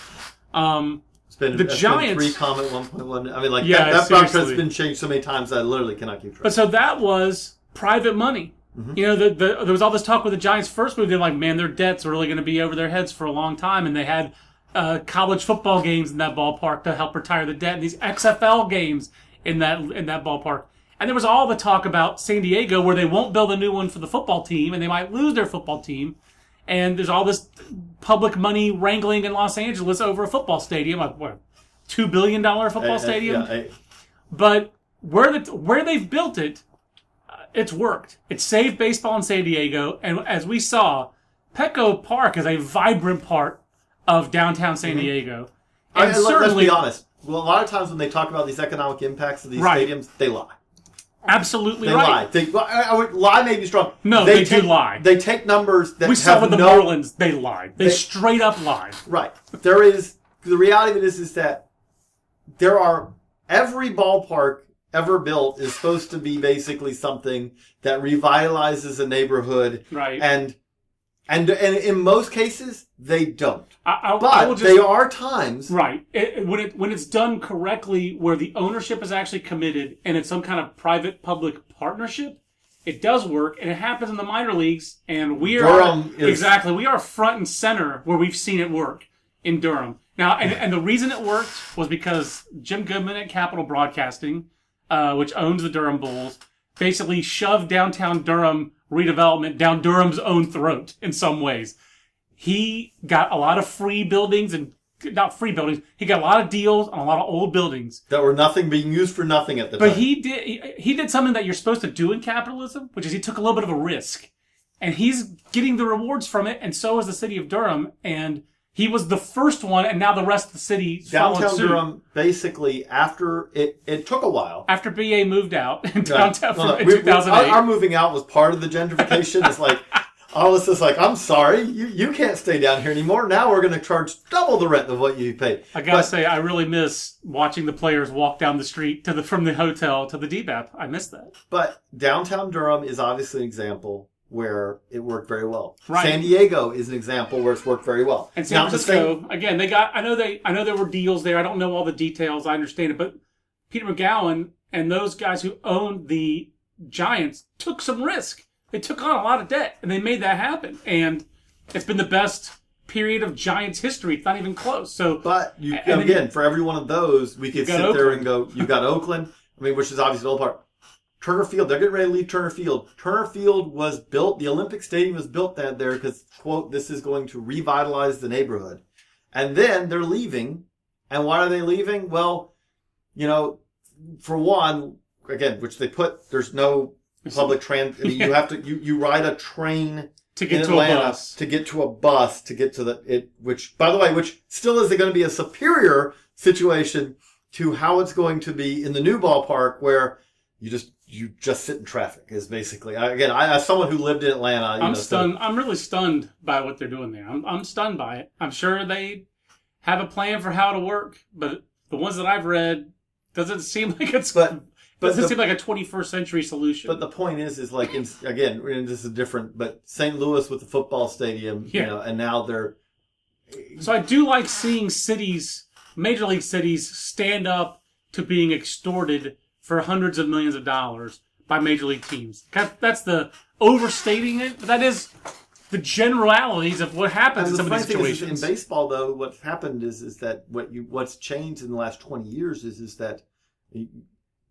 Um, been, The Giants- three comment one point one. I mean, like Yeah, that, that broadcast has been changed so many times I literally cannot keep track. but so that was private money. You know, the, the, there was all this talk with the Giants first move. They're like, man, their debts are really going to be over their heads for a long time, and they had uh, college football games in that ballpark to help retire the debt, and these XFL games in that in that ballpark. And there was all the talk about San Diego, where they won't build a new one for the football team, and they might lose their football team. And there's all this public money wrangling in Los Angeles over a football stadium, a what, two billion dollar football Uh, uh, stadium. yeah, I- But where the where they've built it, it's worked. It saved baseball in San Diego, and as we saw, Petco Park is a vibrant part of downtown San mm-hmm. Diego. I- And let- let's be honest. Well, a lot of times when they talk about these economic impacts of these Right. stadiums, they lie. absolutely They right. lie. They, I, I would, lie may be strong. No, they do take, lie. They take numbers that We saw with the no Marlins, they lied. They, They- straight up lied. Right. There is the reality of it is is that there are every ballpark ever built is supposed to be basically something that revitalizes a neighborhood. Right. And and and in most cases they don't. I, I, I But will just, they are times Right. It, when it when it's done correctly, where the ownership is actually committed and it's some kind of private public partnership, it does work and it happens in the minor leagues. And we are Durham is- exactly we are front and center where we've seen it work in Durham. Now, and, and the reason it worked was because Jim Goodmon at Capitol Broadcasting, uh, which owns the Durham Bulls, basically shoved downtown Durham redevelopment down Durham's own throat in some ways he got a lot of free buildings and not free buildings. He got a lot of deals on a lot of old buildings. that were nothing being used for nothing at the But time. But he did he, he did something that you're supposed to do in capitalism, which is he took a little bit of a risk. And he's getting the rewards from it, and so is the city of Durham. And he was the first one, and now the rest of the city Downtown. Durham, basically, after it, it took a while. After BA moved out [LAUGHS] in downtown No, no, in we- we- our, our moving out was part of the gentrification. it's like, I was just like, I'm sorry, you, you can't stay down here anymore. Now we're going to charge double the rent of what you paid. I gotta But- say, I really miss watching the players walk down the street to the from the hotel to the DBAP. I miss that. But downtown Durham is obviously an example where it worked very well. Right. San Diego is an example where it's worked very well. And San Now, the Francisco, same- again, they got. I know they. I know there were deals there. I don't know all the details. I understand it, but Peter Magowan and those guys who owned the Giants took some risk. They took on a lot of debt, and they made that happen. And it's been the best period of Giants history. It's not even close. So, But you again, for every one of those, we could sit there and go, you've got Oakland, I mean, which is obviously the old part. Turner Field, they're getting ready to leave Turner Field. Turner Field was built, the Olympic Stadium was built that there because, quote, this is going to revitalize the neighborhood. And then they're leaving. And why are they leaving? Well, you know, for one, again, which they put, there's no public [LAUGHS] trans. I mean, you have to, you, you ride a train to get in to Atlanta a bus, to get to a bus to get to the it which by the way which still is it going to be a superior situation to how it's going to be in the new ballpark where you just you just sit in traffic is basically I- again I as someone who lived in Atlanta you I'm know, so- stunned. I'm really stunned by what they're doing there. I'm, I'm stunned by it. I'm sure they have a plan for how to work, but the ones that I've read doesn't seem [LAUGHS] like it's But- but doesn't the- seem like a 21st century solution. But the point is, is like in, again, this is different. But St. Louis with the football stadium, Yeah. you know, and now they're so I do like seeing cities, major league cities, stand up to being extorted for hundreds of millions of dollars by major league teams. That's the overstating it, but that is the generalities of what happens And in some of these thing is, situations. in baseball, though, what's happened is is that what you what's changed in the last twenty years is is that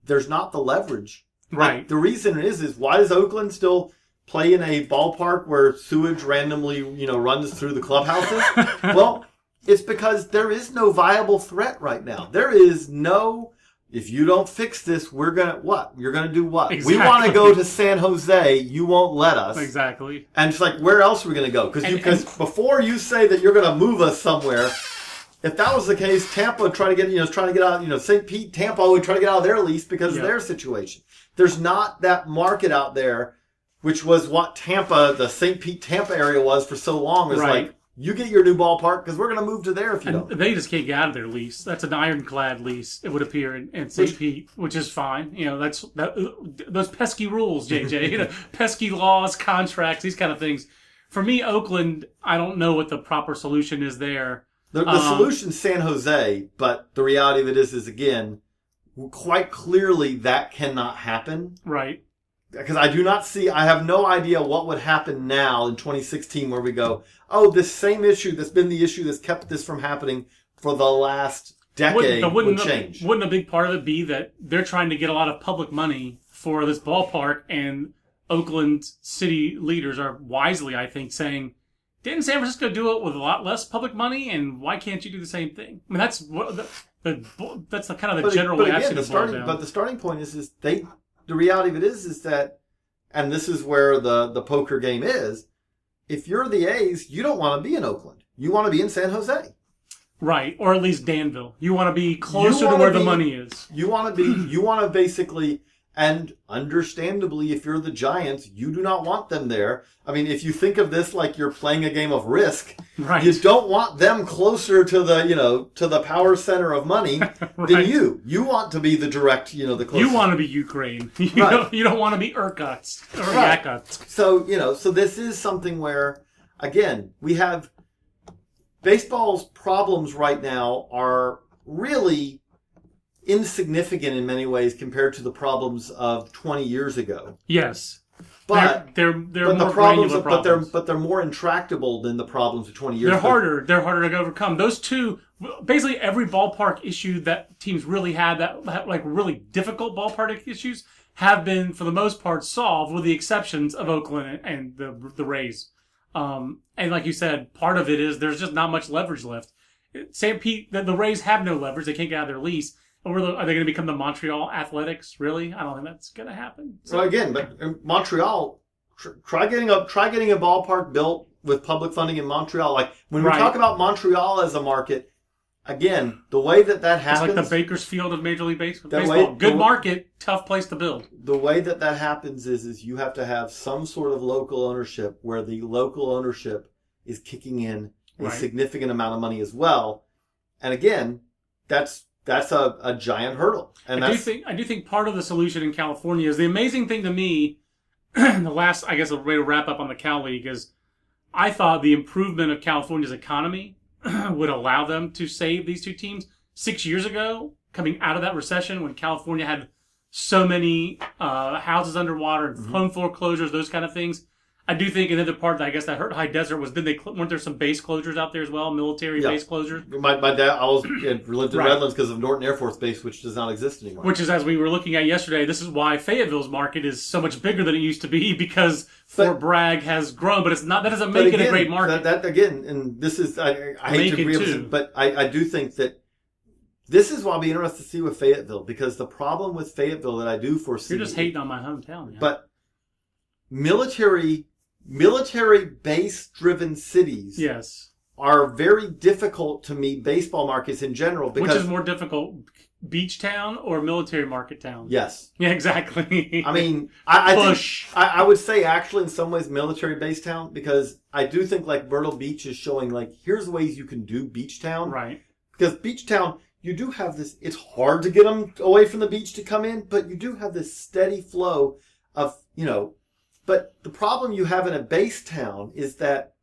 there's not the leverage. Right. Like, the reason is is why does Oakland still play in a ballpark where sewage randomly you know runs through the clubhouses? [LAUGHS] well, it's because there is no viable threat right now. There is no. If you don't fix this, we're gonna what? You're gonna do what? We want to go to San Jose. You won't let us. exactly. And it's like, where else are we going to go? Because because before you say that you're going to move us somewhere, if that was the case, Tampa would try to get you know trying to get out. You know, St. Pete, Tampa would try to get out of their lease because Yeah. of their situation. There's not that market out there, which was what Tampa, the St. Pete, Tampa area was for so long. Is Right. like you get your new ballpark because we're going to move to there if you And don't. they just can't get out of their lease. That's an ironclad lease. It would appear in, in St. Which- Pete, which is fine. You know, that's that, those pesky rules, JJ. you know, [LAUGHS] pesky laws, contracts, these kind of things. For me, Oakland, I don't know what the proper solution is there. The, the Um, solution's San Jose, but the reality of it is, is again, quite clearly that cannot happen. Right. Because I do not see, I have no idea what would happen now in 2016 where we go, oh, this same issue that's been the issue that's kept this from happening for the last decade but would wouldn't, change. A, wouldn't a big part of it be that they're trying to get a lot of public money for this ballpark, and Oakland city leaders are wisely, I think, saying, "Didn't San Francisco do it with a lot less public money, and why can't you do the same thing?" I mean, that's what the, the that's the kind of the but, general but way again, the starting, but the starting point is, is they, the reality of it is, is that, and this is where the, the poker game is, if you're the A's, you don't want to be in Oakland. You want to be in San Jose. right, or at least Danville. You want to be closer to where the money is. You want to be, you want to basically, and understandably, if you're the Giants, you do not want them there. I mean, if you think of this like you're playing a game of risk, Right. you don't want them closer to the, you know, to the power center of money [LAUGHS] Right. than you. You want to be the direct, you know, the closest. You want to be Ukraine. [LAUGHS] You, Right. don't, you don't want to be Irkutsk or Right. Yakutsk. So, you know, so this is something where, again, we have baseball's problems right now are really insignificant in many ways compared to the problems of 20 years ago. Yes. But they're they're, they're but more the problems, granular but they're but they're more intractable than the problems of 20 years ago. They're ago. harder. They're harder to overcome. Those two, basically every ballpark issue that teams really had, that like really difficult ballpark issues, have been for the most part solved, with the exceptions of Oakland and the the Rays. Um, and like you said, part of it is there's just not much leverage left. St. Pete, the, the Rays have no leverage. They can't get out of their lease. Or the- are they going to become the Montreal Athletics? Really? I don't think that's going to happen. So again, but uh, Montreal, try getting a try getting a ballpark built with public funding in Montreal. Like when we Right. talk about Montreal as a market, again, the way that that It's happens, like the Bakersfield of Major League Base- Baseball. way- Good the- market, tough place to build. the way that that happens is is you have to have some sort of local ownership where the local ownership is kicking in a Right. significant amount of money as well. And again, that's that's a, a giant hurdle. And I do think I do think part of the solution in California is the amazing thing to me. [CLEARS THROAT] the last, I guess, a way to wrap up on the Cal League is, I thought the improvement of California's economy [CLEARS THROAT] would allow them to save these two teams. Six years ago, coming out of that recession, when California had so many uh, houses underwater and Mm-hmm. home foreclosures, those kind of things. I do think another part that I guess that hurt High Desert was did they weren't there some base closures out there as well, military Yeah. base closures? my, my dad. I was lived in Right. Redlands because of Norton Air Force Base, which does not exist anymore. Which is, as we were looking at yesterday, this is why Fayetteville's market is so much bigger than it used to be because But- Fort Bragg has grown, but it's not. That doesn't make it a again, great market. That, that again, and this is I, I hate to agree with but I, I do think that this is why I'll be interested to see with Fayetteville because the problem with Fayetteville that I do foresee You're just hating on my hometown. man. But military military base driven cities yes, are very difficult to meet baseball markets in general which is more difficult, beach town or military market town? yes. [LAUGHS] yeah, exactly. I mean, I, I Push. think I, I would say actually in some ways military base town because I do think like Myrtle Beach is showing like here's ways you can do beach town right. because beach town you do have this it's hard to get them away from the beach to come in but you do have this steady flow of you know but the problem you have in a base town is that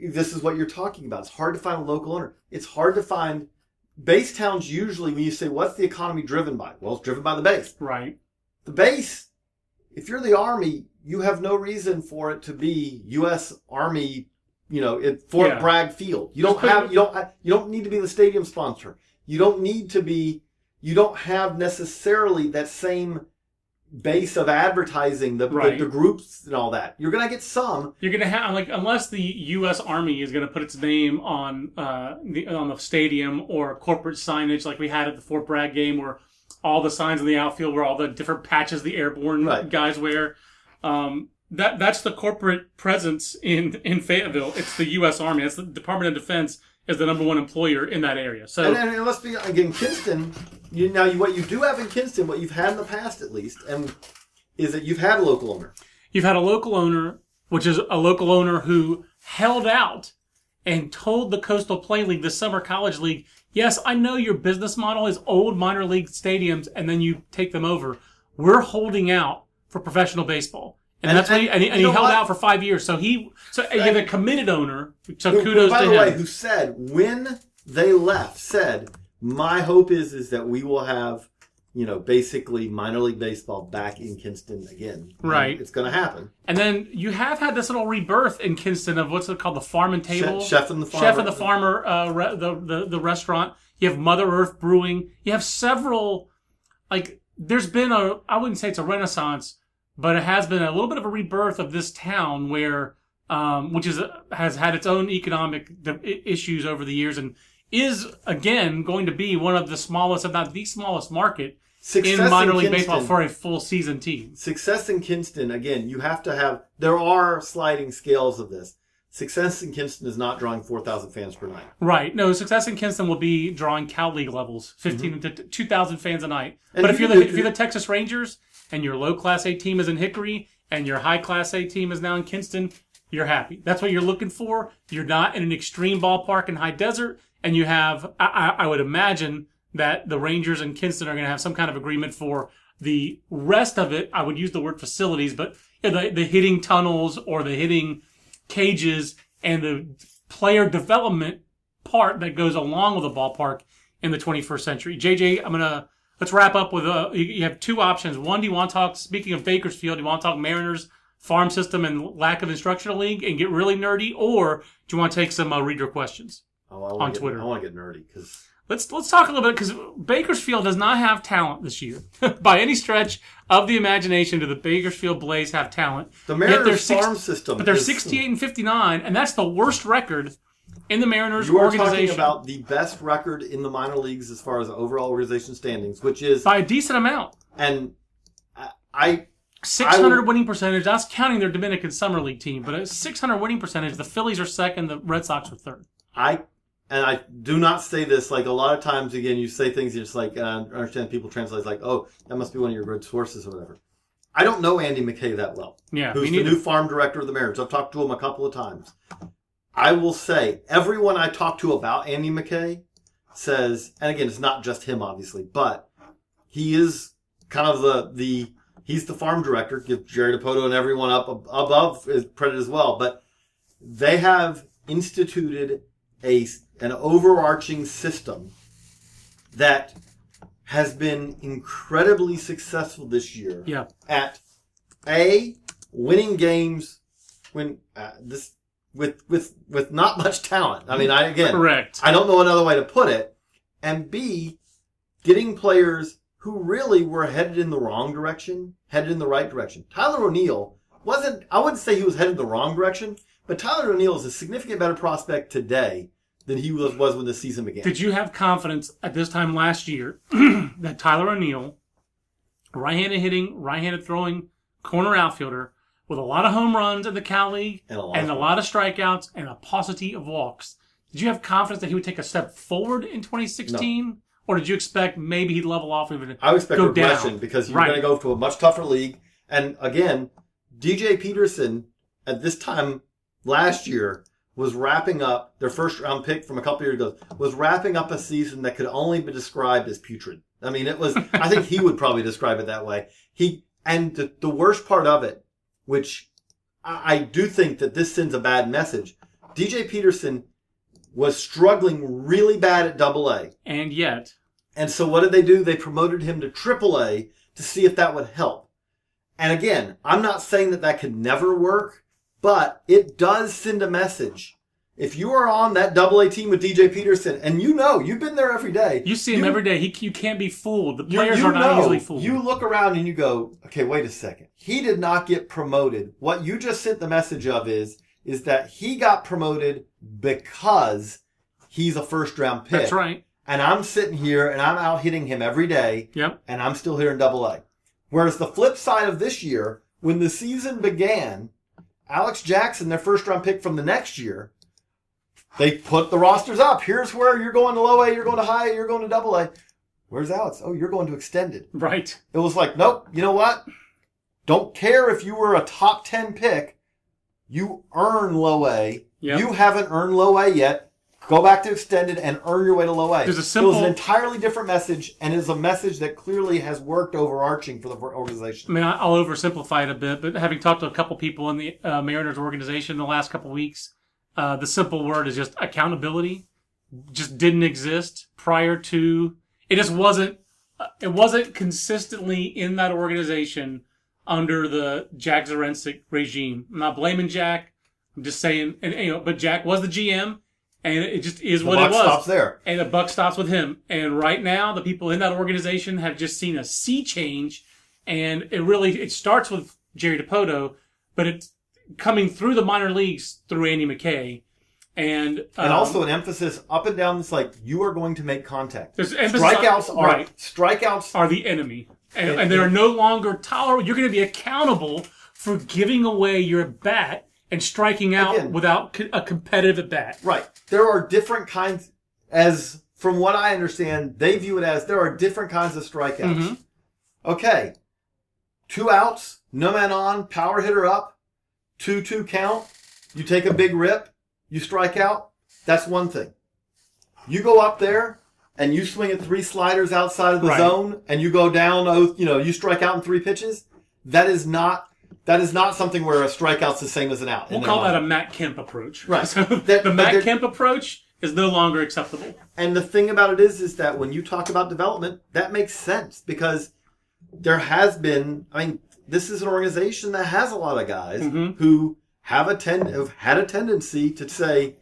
this is what you're talking about. It's hard to find a local owner. It's hard to find base towns usually when you say what's the economy driven by? Well it's driven by the base. Right. the base if you're the army you have no reason for it to be u.s army you know at fort Yeah. bragg field. You don't have you don't you don't need to be the stadium sponsor. You don't need to be you don't have necessarily that same base of advertising the, Right. the, the groups and all that you're gonna get some You're gonna have like unless the U.S. Army is gonna put its name on uh the on the stadium or corporate signage like we had at the Fort Bragg game, where all the signs in the outfield were all the different patches the airborne Right. guys wear. Um, that that's the corporate presence in in Fayetteville. It's the U.S. Army. It's the Department of Defense is the number one employer in that area. So and, and, and let's be again kinston you now you, what you do have in kinston what you've had in the past at least and is that you've had a local owner You've had a local owner, which is a local owner who held out and told the Coastal Plain League, the Summer College League, yes, I know your business model is old minor league stadiums and then you take them over. We're holding out for professional baseball. And, And- that's what he, and and he, and he held what? out for five years. So he, so you have a committed owner. So who, kudos by to the him. way, who said when they left, said, "My hope is is that we will have, you know, basically minor league baseball back in Kinston again. And Right. it's going to happen. And then you have had this little rebirth in Kinston of what's it called, the Farm and Table, Chef, Chef and the Farmer. Chef and the Farmer, uh, re- the, the the restaurant. You have Mother Earth Brewing. You have several. Like, there's been a. I wouldn't say it's a renaissance, but it has been a little bit of a rebirth of this town where, um, which is has had its own economic issues over the years and is again going to be one of the smallest, if not the smallest market Success in minor league baseball for a full season team. Success in Kinston again. You have to have. There are sliding scales of this. Success in Kinston is not drawing four thousand fans per night. Right. No, success in Kinston will be drawing Cal League levels, 15 to 2,000 fans a night. Mm-hmm. And but if you're the if you're the Texas Rangers and your low class A team is in Hickory and your high class A team is now in Kinston, you're happy. That's what you're looking for. You're not in an extreme ballpark in high desert, and you have. I, I, would imagine that the Rangers and Kinston are going to have some kind of agreement for the rest of it. I would use the word facilities, but the the hitting tunnels or the hitting cages and the player development part that goes along with the ballpark in the 21st century. JJ, I'm gonna let's wrap up with uh you- have two options. One, do you want to talk? Speaking of Bakersfield, do you want to talk Mariners farm system and lack of instructional league and get really nerdy, or do you want to take some uh, reader questions? Oh, On get, Twitter. I want to get nerdy because Let's let's talk a little bit because Bakersfield does not have talent this year [LAUGHS] by any stretch of the imagination. Do the Bakersfield Blaze have talent? the Mariners six- farm system. But they're is- 68 and 59, and that's the worst record in the Mariners You are organization talking about the best record in the minor leagues as far as overall organization standings, which is by a decent amount. and I- I 600 winning percentage. That's counting their Dominican Summer League team, but a 600 winning percentage. The Phillies are second. The Red Sox are third. I and I do not say this like a lot of times. Again, you say things you're just like I understand people translate like, oh, that must be one of your good sources or whatever. I don't know Andy McKay that well. Yeah, who's the new farm director of the Mariners? I've talked to him a couple of times. I will say everyone I talk to about Andy McKay says, and again, it's not just him, obviously, but he is kind of the the he's the farm director. Give Jerry Dipoto and everyone up above his credit as well, but they have instituted a an overarching system that has been incredibly successful this year Yeah, at a winning games when uh, this with with with not much talent. I mean, I again, correct. I don't know another way to put it. And B, getting players who really were headed in the wrong direction, headed in the right direction. Tyler O'Neill wasn't. I wouldn't say he was headed the wrong direction, but Tyler O'Neill is a significant better prospect today than he was was when the season began. Did you have confidence at this time last year [CLEARS THROAT] that Tyler O'Neill, right-handed hitting, right-handed throwing, corner outfielder with a lot of home runs in the Cal League And a lot and of- a lot of strikeouts and a paucity of walks? Did you have confidence that he would take a step forward in 2016, or did you expect maybe he'd level off even I would expect go regression down? because you're Right. going to go to a much tougher league. And again, DJ Peterson at this time last year was wrapping up their first round pick from a couple years ago was wrapping up a season that could only be described as putrid. I mean, it was. I think he would probably describe it that way. He and the, the worst part of it, which I, I do think that this sends a bad message. DJ Peterson was struggling really bad at Double A. And yet, And so what did they do? They promoted him to AAA to see if that would help. And again, I'm not saying that that could never work, but it does send a message. If you are on that double A team with DJ Peterson, and you know, you've been there every day. you see him every day. He you can't be fooled. The you- players you are not know, easily fooled. You look around and you go, okay, wait a second. He did not get promoted. What you just sent the message of is, is that he got promoted because he's a first round pick. That's right. And I'm sitting here and I'm out hitting him every day Yep. and I'm still here in double A. Whereas the flip side of this year, when the season began, Alex Jackson, their first round pick from the next year, they put the rosters up. Here's where you're going to low A, you're going to high A, you're going to double A. Where's Alex? Oh, you're going to extended. Right. It was like, nope, you know what? Don't care if you were a top 10 pick. You earn low A. Yep. You haven't earned low A yet. Go back to extended and earn your way to low A. There's a It was an entirely different message and is a message that clearly has worked overarching for the organization. I mean, I'll oversimplify it a bit, but having talked to a couple people in the uh, Mariners organization in the last couple weeks, uh, the simple word is just accountability. Just didn't exist prior to. It just wasn't. uh, It wasn't consistently in that organization under the Jack Zduriencik regime. I'm not blaming Jack. I'm just saying, and you know, but Jack was the GM, and it just is The what buck it was stops there. and the buck stops with him. And right now, the people in that organization have just seen a sea change, and it really it starts with Jerry Dipoto, but it's coming through the minor leagues through Andy McKay, and And um, also an emphasis up and down. It's like you are going to make contact. There's emphasis on- Strikeouts are right. strikeouts. are the enemy, and, and they're no longer tolerable. You're going to be accountable for giving away your bat and striking out Again. without a competitive at bat. Right. There are different kinds. As from what I understand, they view it as there are different kinds of strikeouts. Mm-hmm. Okay, two outs, no man on, power hitter up, two two count. You take a big rip, you strike out. That's one thing. You go up there and you swing at three sliders outside of the Right. zone, and you go down. Oh, you know, you strike out in three pitches. That is not. That is not something where a strikeout's the same as an out. We'll call that a Matt Kemp approach. Right. [LAUGHS] So That- the Matt Kemp approach is no longer acceptable. And the thing about it is, is that when you talk about development, that makes sense because there has been. I mean, this is an organization that has a lot of guys Mm-hmm. who have a ten have had a tendency to say,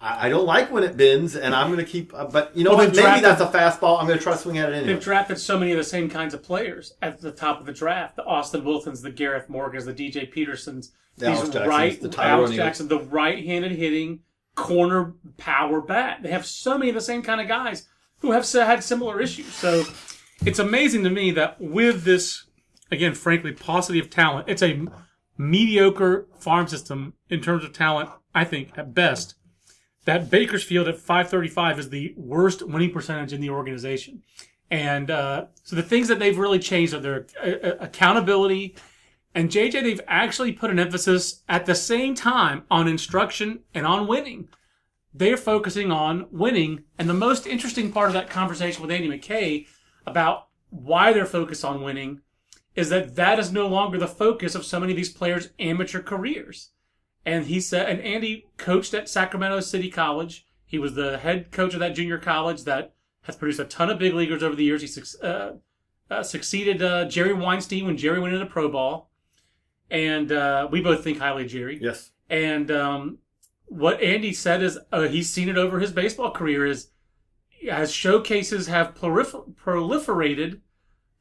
"I, I don't like when it bends, and I'm going to keep." Uh, but you know Well, what? Maybe drafted- that's a fastball. I'm going to try to swing at it anyway. They've drafted so many of the same kinds of players at the top of the draft: the Austin Wilsons, the Gareth Morgans, the DJ Petersons. The these Alex right, the Alex. Jackson, the right-handed hitting corner power bat. They have so many of the same kind of guys who have had similar issues. So it's amazing to me that with this again, frankly, paucity of talent. It's a mediocre farm system in terms of talent, I think, at best. That Bakersfield at 535 is the worst winning percentage in the organization. And uh, so the things that they've really changed are their uh, uh accountability. And JJ, they've actually put an emphasis at the same time on instruction and on winning. They're focusing on winning. And the most interesting part of that conversation with Andy McKay about why they're focused on winning is that that is no longer the focus of so many of these players' amateur careers. And he said, and Andy coached at Sacramento City College. He was the head coach of that junior college that has produced a ton of big leaguers over the years. He uh, uh, succeeded uh, Jerry Weinstein when Jerry went into pro ball, and uh, we both think highly of Jerry. Yes. And um, what Andy said is uh, he's seen it over his baseball career is as showcases have prolifer- proliferated,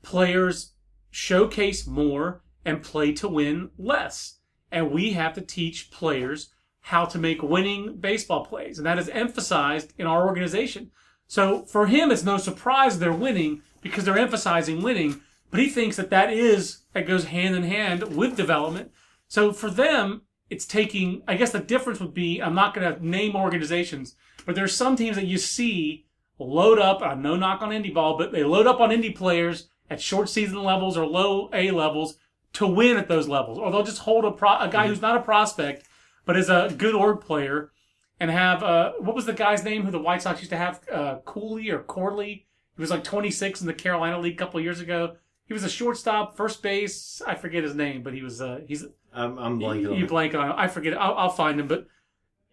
players showcase more and play to win less. And we have to teach players how to make winning baseball plays. And that is emphasized in our organization. So for him, it's no surprise they're winning because they're emphasizing winning. But he thinks that that is, that goes hand in hand with development. So for them, it's taking, I guess the difference would be, I'm not going to name organizations, but there's some teams that you see load up, uh, no knock on indie ball, but they load up on indie players at short season levels or low A levels to win at those levels. Or they'll just hold a, pro- a guy mm-hmm. who's not a prospect, but is a good org player and have, uh, what was the guy's name who the White Sox used to have? Uh, Cooley or Corley? He was like 26 in the Carolina League a couple years ago. He was a shortstop, first base. I forget his name, but he was, uh, he's, I'm, I'm blanking you, you blank on him. I forget. I'll, I'll find him, but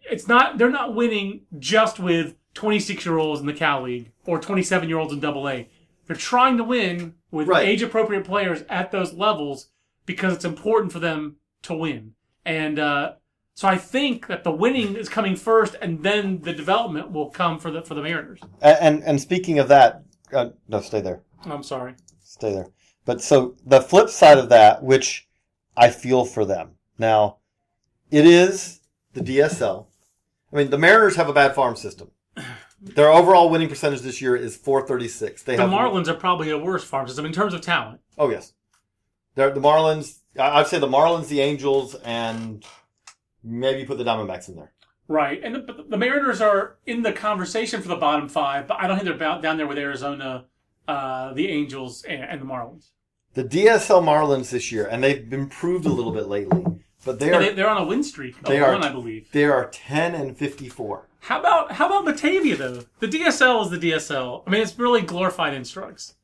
it's not, they're not winning just with 26 year olds in the Cal League or 27 year olds in Double A. They're trying to win with right. age appropriate players at those levels because it's important for them to win. And uh, so I think that the winning is coming first, and then the development will come for the for the Mariners. And and, and speaking of that, uh, no, stay there. I'm sorry. Stay there. But so the flip side of that, which I feel for them now, it is the DSL. I mean, the Mariners have a bad farm system. Their overall winning percentage this year is 436. They the have Marlins are probably a worse farm system in terms of talent. Oh yes, They're, the Marlins. I'd say the Marlins, the Angels, and maybe put the Diamondbacks in there. Right, and the, the Mariners are in the conversation for the bottom five, but I don't think they're about down there with Arizona, uh, the Angels, and, and the Marlins. The DSL Marlins this year, and they've improved a little bit lately, but they are they, are on a win streak. They are, one, I believe. They are ten and fifty-four. How about how about Batavia though? The DSL is the DSL. I mean, it's really glorified instructs.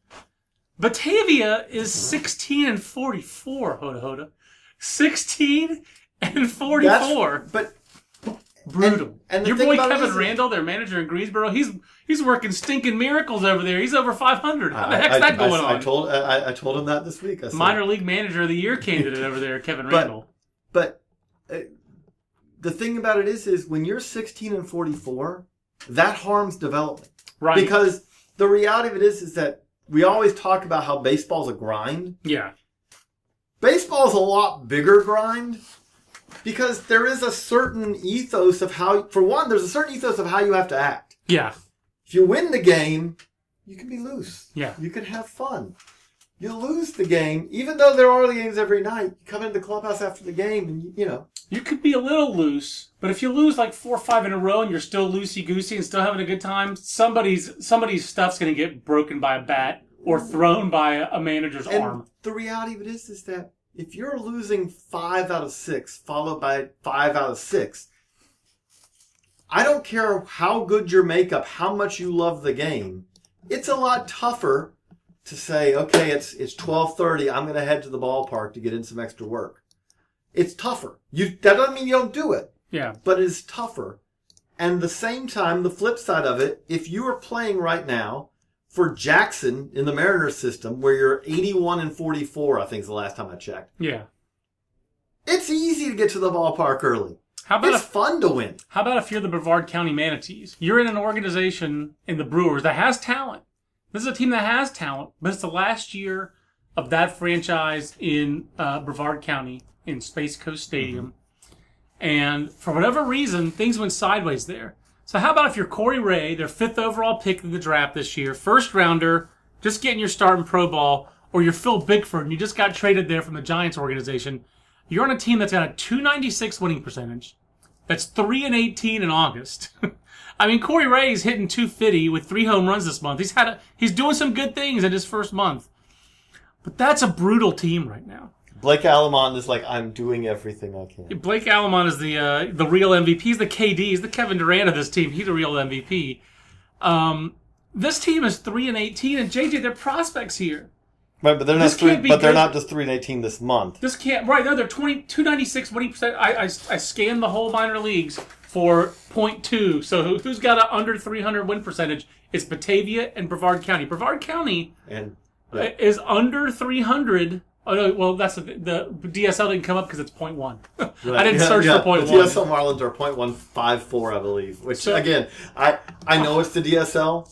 Batavia is sixteen and forty-four. Hoda Hoda, sixteen and forty-four. That's, but brutal. And, and Your boy Kevin Randel, their manager in Greensboro, he's he's working stinking miracles over there. He's over five hundred. How the heck's I, that going I, on? I told I, I, told him that this week. Minor league manager of the year candidate over there, Kevin Randel. But, uh, the thing about it is, is when you're 16 and 44, that harms development. Right. Because the reality of it is, is that we always talk about how baseball's a grind. Yeah. Baseball's a lot bigger grind because there is a certain ethos of how, for one, there's a certain ethos of how you have to act. Yeah. If you win the game, you can be loose. Yeah. You can have fun you lose the game, even though there are the games every night. You come into the clubhouse after the game, and you, you know you could be a little loose. But if you lose like four or five in a row, and you're still loosey goosey and still having a good time, somebody's somebody's stuff's going to get broken by a bat or thrown by a, manager's and arm. The reality of it is, is that if you're losing five out of six, followed by five out of six, I don't care how good your makeup, how much you love the game. It's a lot tougher to say, okay, it's it's twelve thirty. I'm going to head to the ballpark to get in some extra work. It's tougher. You that doesn't mean you don't do it. Yeah. But it's tougher. And the same time, the flip side of it, if you are playing right now for Jackson in the Mariners system, where you're 81 and 44, I think is the last time I checked. Yeah. It's easy to get to the ballpark early. How about it's if, fun to win? How about if you're the Brevard County Manatees? You're in an organization in the Brewers that has talent. This is a team that has talent, but it's the last year of that franchise in uh, Brevard County in Space Coast Stadium. Mm-hmm. And for whatever reason, things went sideways there. So how about if you're Corey Ray, their fifth overall pick in the draft this year, first rounder, just getting your start in pro ball, or you're Phil Bickford and you just got traded there from the Giants organization, you're on a team that's got a 296 winning percentage. That's 3 and 18 in August. [LAUGHS] I mean, Corey Ray's hitting 250 with three home runs this month. He's had a, he's doing some good things in his first month. But that's a brutal team right now. Blake Allemand is like, I'm doing everything I can. Blake Allemand is the uh, the real MVP. He's the KD. He's the Kevin Durant of this team. He's the real MVP. Um, this team is three and eighteen, and JJ, they're prospects here. Right, but they're not This three, can't be but they're not just three and eighteen this month. This can't right. No, they're 20, 296 winning percent. I, I I scanned the whole minor leagues for 0.2. So who, who's got an under three hundred win percentage? It's Batavia and Brevard County. Brevard County And is under three hundred. Oh no, well that's the, the DSL didn't come up because it's 0.1. [LAUGHS] I didn't Yeah, search yeah, for point The one. DSL Marlins are .154, I believe. Which So- again, I I know it's the DSL.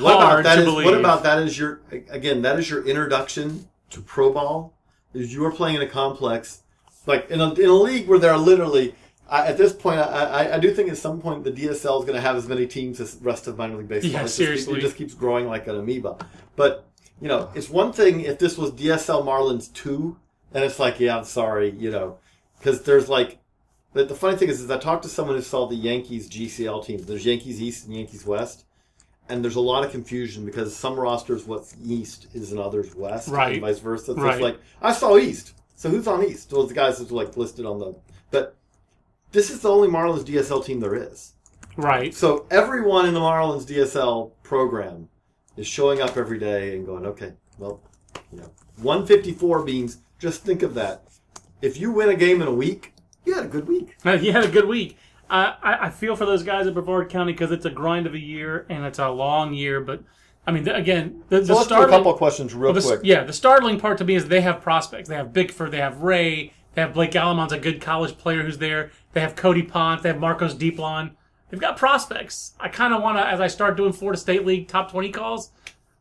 What about that is- what about that is your again that is your introduction to pro ball. Is you are playing in a complex like in a, in a league where there are literally. I, at this point, I, I, I do think at some point the DSL is going to have as many teams as the rest of minor league baseball. Yeah, It just seriously. it just keeps growing like an amoeba. But you know, it's one thing if this was DSL Marlins two, and it's like, yeah, I'm sorry, you know, because there's like, but the funny thing is, is I talked to someone who saw the Yankees GCL teams. There's Yankees East and Yankees West, and there's a lot of confusion because some rosters what's East is in others West, Right. and vice versa. So Right. it's like I saw East, so who's on East? Well, the guys that's like listed on the, but this is the only Marlins DSL team there is. Right. So everyone in the Marlins DSL program is showing up every day and going, okay, well, you know, 154 means just think of that. If you win a game in a week, you had a good week. You had a good week. I, I, feel for those guys at Brevard County because it's a grind of a year and it's a long year. But I mean, the, again, the, the let's do a couple of questions real well, the- quick. yeah, the startling part to me is they have prospects. They have Bickford, they have Ray, they have Blake Allemand's a good college player who's there. They have Cody Ponce, they have Marcos Diplan. They've got prospects. I kind of want to, as I start doing Florida State League top twenty calls,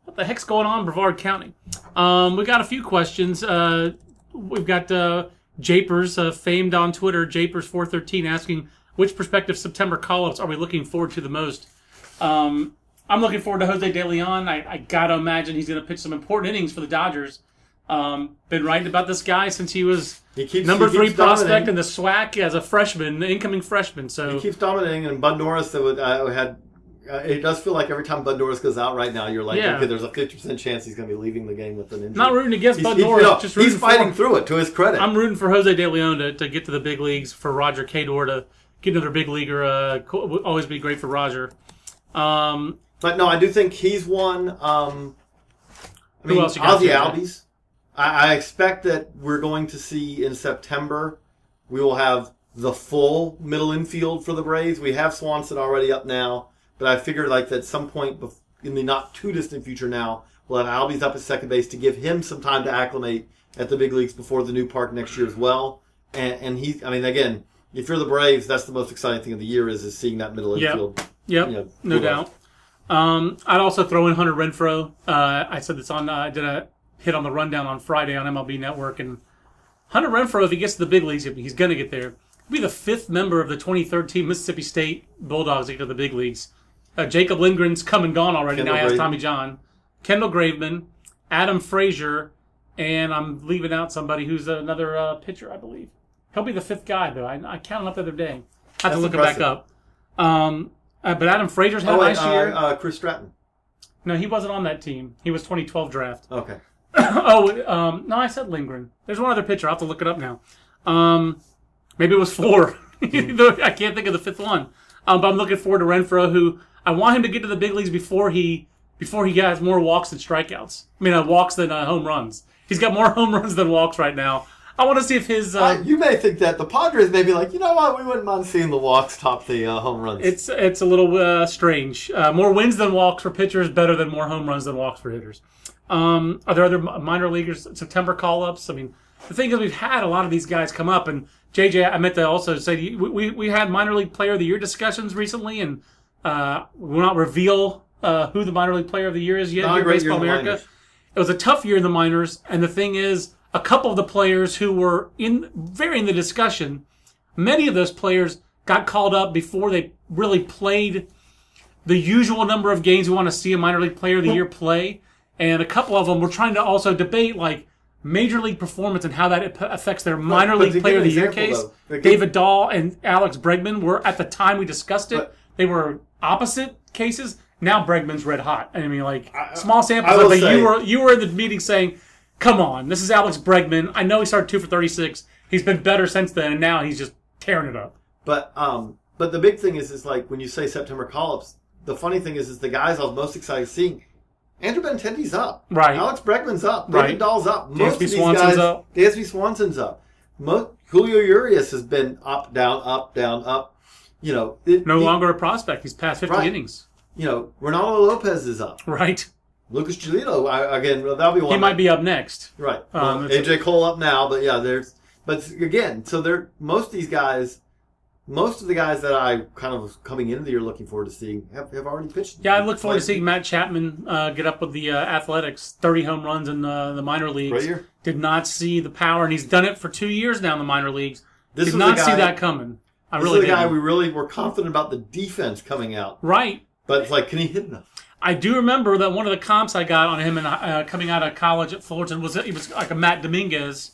what the heck's going on in Brevard County? Um, we got a few questions. Uh, we've got uh, Japers, uh, famed on Twitter, Japers413, asking which prospective September call-ups are we looking forward to the most? Um, I'm looking forward to Jose De Leon. I, I gotta imagine he's gonna pitch some important innings for the Dodgers. Um, been writing about this guy since he was He keeps number he three prospect dominating. in the SWAC as a freshman, the incoming freshman. So He keeps dominating, and Bud Norris that would, uh, had. Uh, it does feel like every time Bud Norris goes out right now, you're like, Yeah. okay, there's a 50% chance he's going to be leaving the game with an injury. not rooting against He's, Bud he's- Norris, no, just rooting he's fighting through it. To his credit, I'm rooting for Jose De Leon to, to get to the big leagues for Roger Cador to get another big leaguer. Uh, would always be great for Roger. Um, But no, I do think he's one. Um, I mean, Ozzy? Albies. I, I expect that we're going to see in September. We will have the full middle infield for the Braves. We have Swanson already up now, but I figure like at some point bef- in the not too distant future now, we'll have Albies up at second base to give him some time to acclimate at the big leagues before the new park next year as well. And, and he, I mean, again, if you're the Braves, that's the most exciting thing of the year is is seeing that middle Yep. infield. Yep, Yeah, no doubt. Um, I'd also throw in Hunter Renfroe. Uh, I said this on. Uh, I did a hit on the rundown on Friday on MLB Network, and Hunter Renfroe, if he gets to the big leagues, he's going to get there. He'll be the fifth member of the 2013 Mississippi State Bulldogs to get to the big leagues. Uh, Jacob Lindgren's come and gone already. Kendall now he has Tommy John, Kendall Graveman, Adam Frazier, and I'm leaving out somebody who's another uh, pitcher, I believe. He'll be the fifth guy though. I, I counted up the other day. I have to That's look it back up. Um, uh, but Adam Frazier's had Oh, a wait, nice year. uh, uh, Chris Stratton. no, he wasn't on that team. He was 2012 draft. Okay. [COUGHS] oh, um, no, I said Lindgren. There's one other pitcher. I'll have to look it up now. Um, maybe it was four. [LAUGHS] I can't think of the fifth one. Um, but I'm looking forward to Renfroe, who I want him to get to the big leagues before he before he has more walks than strikeouts. I mean, uh, walks than uh, home runs. He's got more [LAUGHS] home runs than walks right now. I want to see if his uh, Uh, you may think that the Padres may be like, you know what, we wouldn't mind seeing the walks top the uh, home runs. It's it's a little uh, strange. Uh, more wins than walks for pitchers, better than more home runs than walks for hitters. Um, are there other minor leaguers September call ups? I mean, the thing is, we've had a lot of these guys come up, and JJ, I meant to also say we we, we had minor league player of the year discussions recently, and uh, we will not reveal uh, who the minor league player of the year is yet. Not here great Baseball America. It was a tough year in the minors, and the thing is, a couple of the players who were in very in the discussion, many of those players got called up before they really played the usual number of games we want to see a minor league player of the year play. and a couple of them were trying to also debate like major league performance and how that affects their minor league player of the year example, case. though, David Dahl and Alex Bregman were at the time we discussed it. But- they were opposite cases. Now Bregman's red hot. I mean, like small samples, but say- you were you were in the meeting saying, "Come on, this is Alex Bregman. I know he started two for thirty six. He's been better since then, and now he's just tearing it up." But um, but the big thing is, is like when you say September call-ups, the funny thing is, is the guys I was most excited seeing. Andrew Benintendi's up. Right. Alex Bregman's up. Right. Dahl's up. Dansby Most of these Swanson's guys, up. Dansby Swanson's up. Mo- Julio Urias has been up, down, up, down, up. You know, it, No the- longer a prospect. He's past fifty Right. innings. You know, Ronaldo Lopez is up. Right. Lucas Giolito, I, again, that'll be one. He might be up next. Right. Um, Well, AJ Cole up now, but yeah, there's. But again, so they're most of these guys, most of the guys that I kind of was coming into the year looking forward to seeing have, have already pitched. Yeah, I look forward to seeing Matt Chapman uh, get up with the uh, Athletics, thirty home runs in uh, the minor leagues. Right here. Did not see the power, and he's done it for two years now in the minor leagues. This Did not see that coming. I This really is the guy we really were confident about the defense coming out, right. but it's like, can he hit enough? I do remember that one of the comps I got on him and uh, coming out of college at Fullerton was that he was like a Matt Dominguez,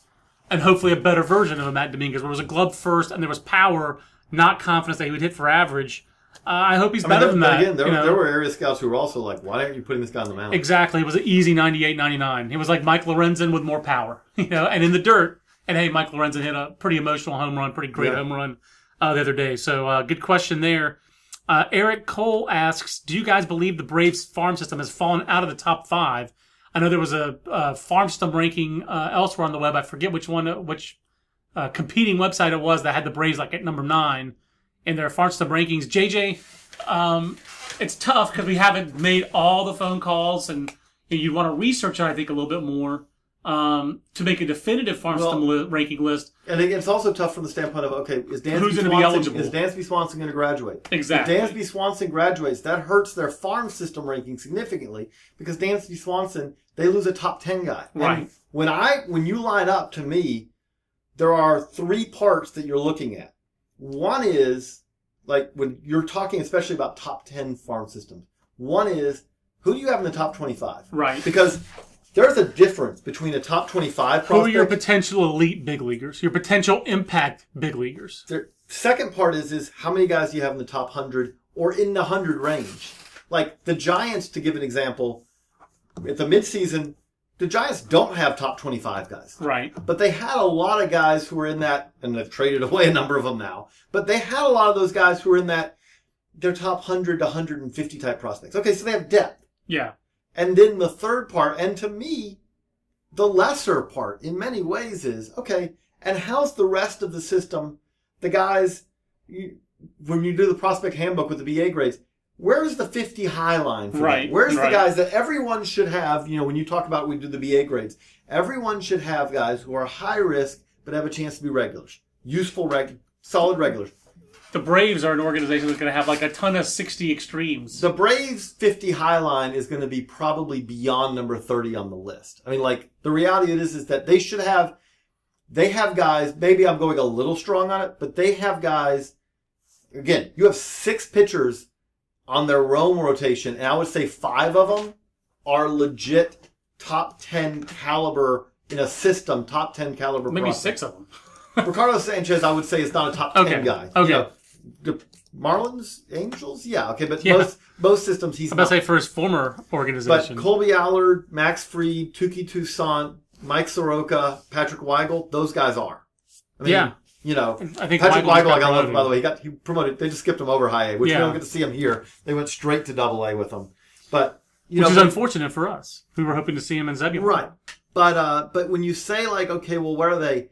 and hopefully a better version of a Matt Dominguez, where it was a glove first and there was power, not confidence that he would hit for average. Uh, I hope he's I mean, better there, than that. again, there, you know? there were area scouts who were also like, why aren't you putting this guy on the mound? Exactly. It was an easy 98 99. He was like Mike Lorenzen with more power, [LAUGHS] you know, and in the dirt. And hey, Mike Lorenzen hit a pretty emotional home run, pretty great Yeah. home run uh, the other day. So, uh, good question there. Uh, Eric Cole asks Do you guys believe the Braves farm system has fallen out of the top five? I know there was a, uh farm system ranking uh, elsewhere on the web. I forget which one, which uh, competing website it was that had the Braves like at number nine in their farm system rankings. JJ, um, it's tough because we haven't made all the phone calls, and you want to research it. I think a little bit more um, to make a definitive farm Well- system li- ranking list. And it's also tough from the standpoint of okay, is Dansby Who's be Swanson eligible? is Dansby Swanson going to graduate? Exactly. If Dansby Swanson graduates, that hurts their farm system ranking significantly because Dansby Swanson they lose a top ten guy. And Right. when I when you line up to me, there are three parts that you're looking at. One is like when you're talking, especially about top ten farm systems. One is who do you have in the top twenty-five? Right. Because there's a difference between a top twenty-five prospect. Who are your potential elite big leaguers? Your potential impact big leaguers? The second part is is how many guys do you have in the top hundred or in the hundred range? Like the Giants, to give an example, at the midseason, the Giants don't have top twenty-five guys, Right. but they had a lot of guys who were in that, and they've traded away a number of them now. But they had a lot of those guys who were in that their top hundred to hundred and fifty type prospects. Okay, so they have depth. Yeah. And then the third part, and to me, the lesser part in many ways is okay, and how's the rest of the system? The guys, you, when you do the prospect handbook with the BA grades, where's the 50 high line for Right, that? Where's right. the guys that everyone should have? You know, when you talk about we do the BA grades, everyone should have guys who are high risk but have a chance to be regulars, useful, reg, solid regulars. The Braves are an organization that's going to have like a ton of 60 extremes. The Braves 50 high line is going to be probably beyond number 30 on the list. I mean, like, the reality is, is that they should have, they have guys, maybe I'm going a little strong on it, but they have guys, again, you have six pitchers on their Rome rotation, and I would say five of them are legit top 10 caliber in a system, top 10 caliber Maybe six of them. [LAUGHS] Ricardo Sanchez, I would say, is not a top 10 Okay, guy. okay. You know, the Marlins, Angels, yeah, okay, but Yeah. most most systems he's I'm about not. to say for his former organization. But organization. Kolby Allard, Max Fried, Touki Toussaint, Mike Soroka, Patrick Weigel, those guys are. I mean, Yeah. You know, I think Patrick Weigel Weigel, I got got love, promoted. by the way. He got he promoted. They just skipped him over high A, which Yeah. we don't get to see him here. They went straight to Double A with him. But you which know, is but- unfortunate for us. We were hoping to see him in Zebulon. Right. But uh but when you say like, okay, well where are they?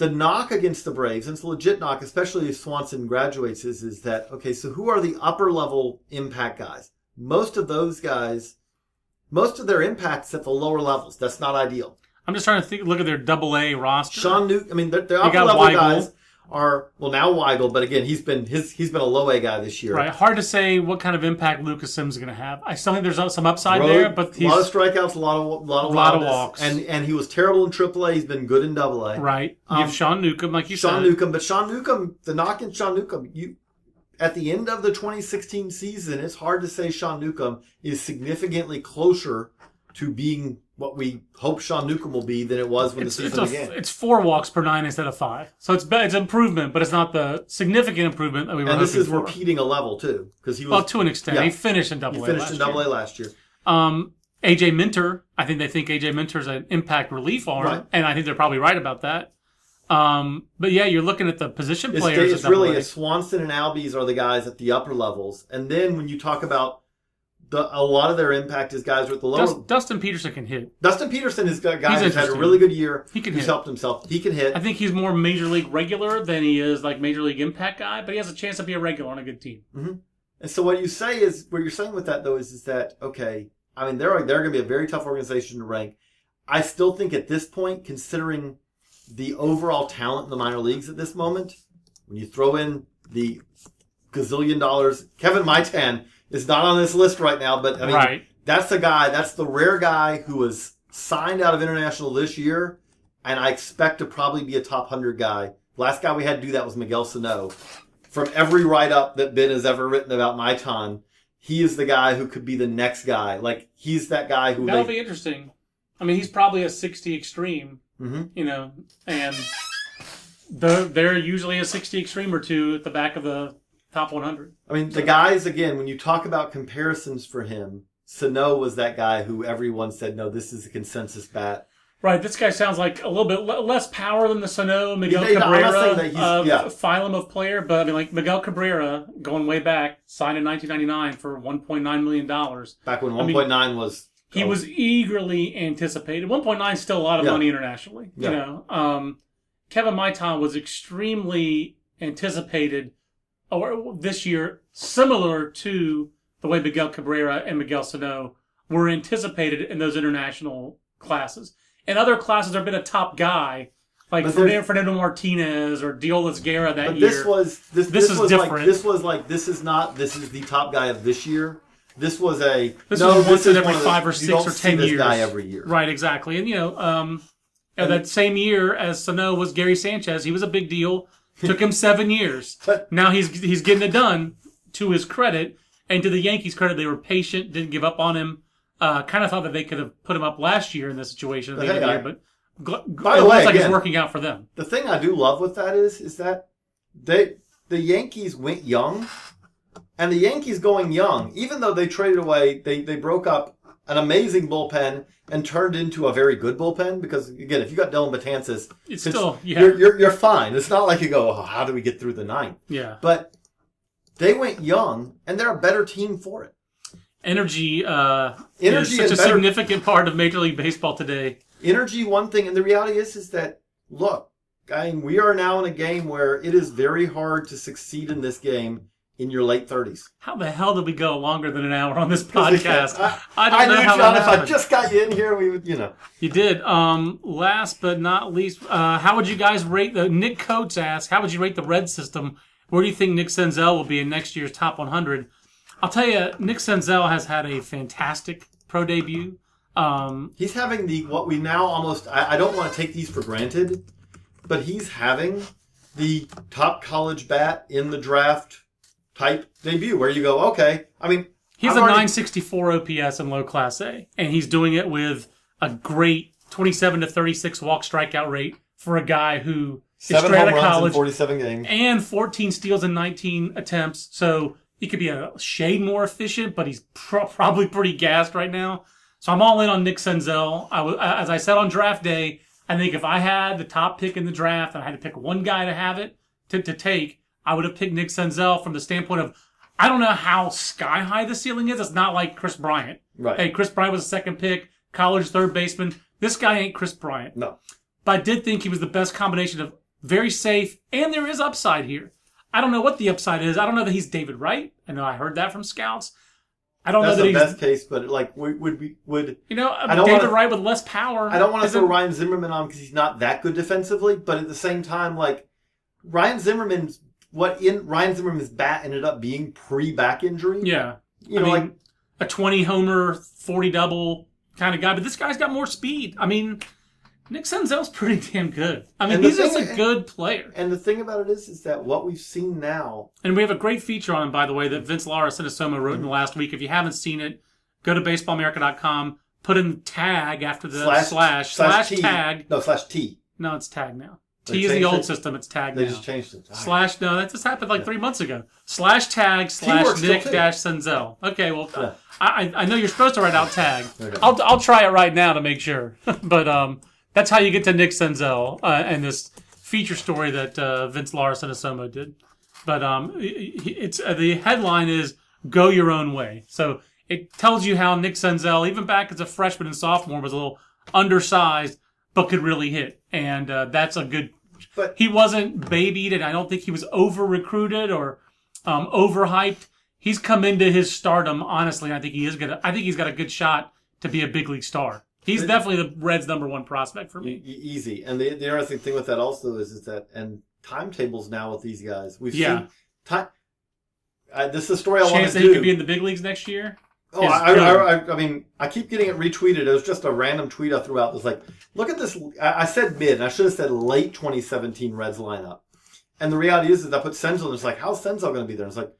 The knock against the Braves, and it's a legit knock, especially if Swanson graduates, is is that okay, so who are the upper level impact guys? Most of those guys most of their impacts at the lower levels. That's not ideal. I'm just trying to think, look at their double A roster. Sean Nuke I mean their, their upper level Weigel. guys are well now Weigel, but again he's been his he's been a low A guy this year. Right. Hard to say what kind of impact Lucas Sims is going to have. I still think there's some upside Road- there, but a lot of strikeouts, a lot of a lot of, a Lot of walks. and and he was terrible in AAA. He's been good in Double A. right. You Um, have Sean Newcomb, like you said. Sean said. Newcomb, but Sean Newcomb, the knock in Sean Newcomb, you at the end of the 2016 season, it's hard to say Sean Newcomb is significantly closer to being what we hope Sean Newcomb will be than it was when It's, the it's, season a, it's four walks per nine instead of five. So it's it's improvement, but it's not the significant improvement that we were and this is for. repeating a level too, because he was Well, to an extent, yeah. he finished in double A. he A. finished last in double. A last year. Um, AJ Minter, I think they think AJ Minter's an impact relief arm, Right. and I think they're probably right about that. Um, but yeah, you're looking at the position It's, players. it's at really a Swanson and Albies are the guys at the upper levels, and then when you talk about the a lot of their impact is guys with the lower. Dust, Dustin Peterson can hit. Dustin Peterson is a guy He's who's had a interesting. really good year. He can He's hit. helped himself. He can hit. I think he's more major league regular than he is like major league impact guy, but he has a chance to be a regular on a good team. Mm-hmm. And so what you say is what you're saying with that though is is that okay? I mean they're they're going to be a very tough organization to rank. I still think at this point, considering the overall talent in the minor leagues at this moment, when you throw in the gazillion dollars, Kevin Maitan is not on this list right now, but I mean Right. that's the guy. That's the rare guy who was signed out of international this year, and I expect to probably be a top hundred guy. Last guy we had to do that was Miguel Sano. From every write up that Ben has ever written about Maitan, he is the guy who could be the next guy. Like he's that guy who That'll they, be interesting. I mean, he's probably a 60 extreme, Mhm. you know, and they're, they're usually a 60 extreme or two at the back of the top 100. I mean, the guys again. When you talk about comparisons for him, Sano was that guy who everyone said, "No, this is a consensus bat." Right, this guy sounds like a little bit le- less power than the Sano Miguel I'm Cabrera he's- of yeah. phylum of player, but I mean, like Miguel Cabrera going way back, signed in 1999 for 1.9 million dollars. Back when I mean, 1.9 was He oh, was eagerly anticipated. 1.9 is still a lot of Yeah. money internationally. Yeah. You know, um, Kevin Maitan was extremely anticipated or this year, similar to the way Miguel Cabrera and Miguel Sano were anticipated in those international classes. In other classes, there have been a top guy like Fernando, Fernando Martinez or Diolas Guerra that But year. this was this. This This, is was like different. this was like this is not this is the top guy of this year. This was a This no. was once this in is every five or six or 10 years. guy every year. Right, exactly. And, you know, um, And- that same year as Sano was Gary Sanchez, he was a big deal. Took him seven years. [LAUGHS] Now he's he's getting it done to his credit. And to the Yankees' credit, they were patient, didn't give up on him. Uh, kind of thought that they could have put him up last year in this situation at the But end of the year, but gl- By it the looks way, like it's working out for them. The thing I do love with that is is that they the Yankees went young, and the Yankees going young, even though they traded away, they they broke up an amazing bullpen and turned into a very good bullpen. Because again, if you got Dellin Betances, It's still- yeah. you're, you're you're fine. It's not like you go, oh, how do we get through the ninth? Yeah. But they went young, and they're a better team for it. Energy, uh, Energy is such and a better- significant part of Major League Baseball today. energy one thing and the reality is is that look I mean, we are now in a game where it is very hard to succeed in this game in your late 30s How the hell did we go longer than an hour on this [LAUGHS] podcast? I, I don't I know knew how John if I just got you in here we would you know You did. Um, last but not least, uh, how would you guys rate the Nick Coates asked, how would you rate the red system? Where do you think Nick Senzel will be in next year's top 100? I'll tell you, Nick Senzel has had a fantastic pro debut. Um, he's having the what we now almost I, I don't want to take these for granted but he's having the top college bat in the draft type debut where you go okay I mean he's I've a already- 964 OPS in low class A, and he's doing it with a great 27 to 36 walk strikeout rate for a guy who is seven straight out home of runs in college 47 games and 14 steals in 19 attempts. So he could be a shade more efficient, but he's pro- [LAUGHS] probably pretty gassed right now. So I'm all in on Nick Senzel. I w- as I said on draft day, I think if I had the top pick in the draft and I had to pick one guy to have it to, to take, I would have picked Nick Senzel from the standpoint of I don't know how sky high the ceiling is. It's not like Kris Bryant. Right. Hey, Kris Bryant was a second pick, college third baseman. This guy ain't Kris Bryant no but I did think he was the best combination of very safe and there is upside here. I don't know what the upside is. I don't know that he's David Wright. I know I heard that from scouts. I don't that's know that he's the he's best case but like would would we would you know I don't David wanna- Wright with less power. I don't want to throw Ryan Zimmerman on because he's not that good defensively, but at the same time, like Ryan Zimmerman's what in Ryan Zimmerman's bat ended up being pre back injury. Yeah, you I know, mean, like a twenty homer, forty double kind of guy. But this guy's got more speed. I mean, Nick Senzel's [LAUGHS] pretty damn good. I mean, he's just a good player. and the thing about it is, is that what we've seen now. And we have a great feature on him, by the way, that Vince Lara-Cinisomo wrote in the last week. If you haven't seen it, go to baseballamerica.com, put in tag after the slash slash, T. tag. No, slash T. No, it's tag now. They T is the changed old it? system. It's tag They now. just changed it. Slash no, that just happened like three months ago. Slash tag slash still Nick too. dash Senzel. Okay, well, Yeah. I, I I know you're supposed to write out tag. Okay. I'll I'll try it right now to make sure. [LAUGHS] but um, that's how you get to Nick Senzel uh, and this feature story that uh, Vince Lara-Cinisomo did. But um, it- it's uh, the headline is "Go Your Own Way." So it tells you how Nick Senzel, even back as a freshman and sophomore, was a little undersized but could really hit, and uh, that's a good But he wasn't babied, and I don't think he was over recruited or um, overhyped. He's come into his stardom honestly. and I think he is gonna. I think he's got a good shot to be a big league star. He's definitely the Reds' number one prospect for me. e- easy. And the, the interesting thing with that also is, is that and timetables now with these guys. We've Yeah. seen time. Uh, this is a story I want to Chance to that he could be in the big leagues next year. Oh, I, I, I, I mean, I keep getting it retweeted. It was just a random tweet I threw out. It's like, look at this. I, said mid, and I should have said late 2017 Reds lineup. And the reality is, is I put Senzel, and it's like, how's Senzel going to be there? And it's like,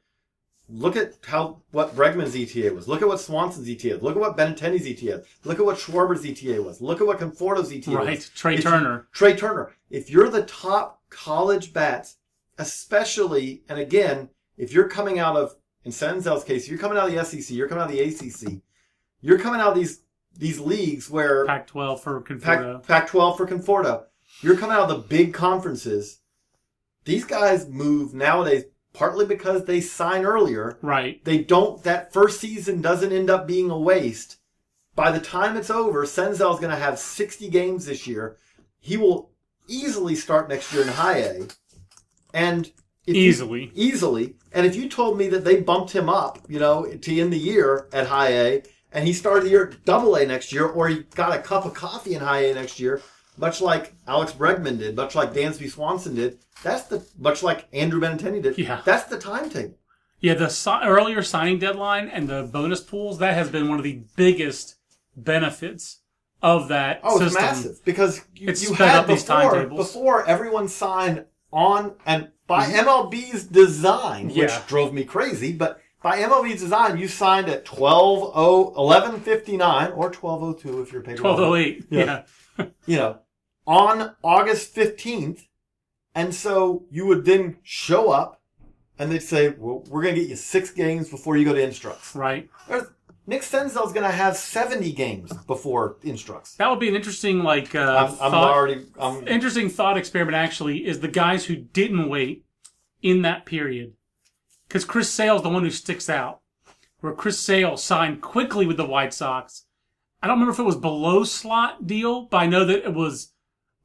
look at how what Bregman's ETA was. Look at what Swanson's ETA is. Look at what Benintendi's ETA is. Look at what Schwarber's ETA was. Look at what Conforto's ETA was. Right, Trey If Turner. Trea Turner. If you're the top college bats, especially, and again, if you're coming out of, in Senzel's case, you're coming out of the SEC, you're coming out of the ACC, you're coming out of these these leagues where Pac-12 for Conforto. Pac, Pac-12 for Conforto, you're coming out of the big conferences. These guys move nowadays partly because they sign earlier. right. They don't. That first season doesn't end up being a waste. By the time it's over, Senzel's going to have 60 games this year. He will easily start next year in high A. And if you- Easily. easily. And if you told me that they bumped him up, you know, to end the year at high A, and he started the year at double A next year, or he got a cup of coffee in high A next year, much like Alex Bregman did, much like Dansby Swanson did, that's the much like Andrew Benintendi did. Yeah. That's the timetable. Yeah, the si- earlier signing deadline and the bonus pools that has been one of the biggest benefits of that Oh, it's massive because you, It's you sped had up these before timetables. before everyone signed on and by mm-hmm. MLB's design, which Yeah. drove me crazy, but by MLB's design, you signed at 12 1159 or 1202 if you're paid Twelve oh eight. Yeah. Yeah. [LAUGHS] you know, on August 15th. And so you would then show up and they'd say, well, we're going to get you six games before you go to Instructs. Right. There's, Nick Senzel's going to have 70 games before Instructs. That would be an interesting like uh, I'm, I'm thought. already, I'm, interesting thought experiment actually is the guys who didn't wait in that period. Because Chris Sale's the one who sticks out. Where Chris Sale signed quickly with the White Sox. I don't remember if it was below slot deal, but I know that it was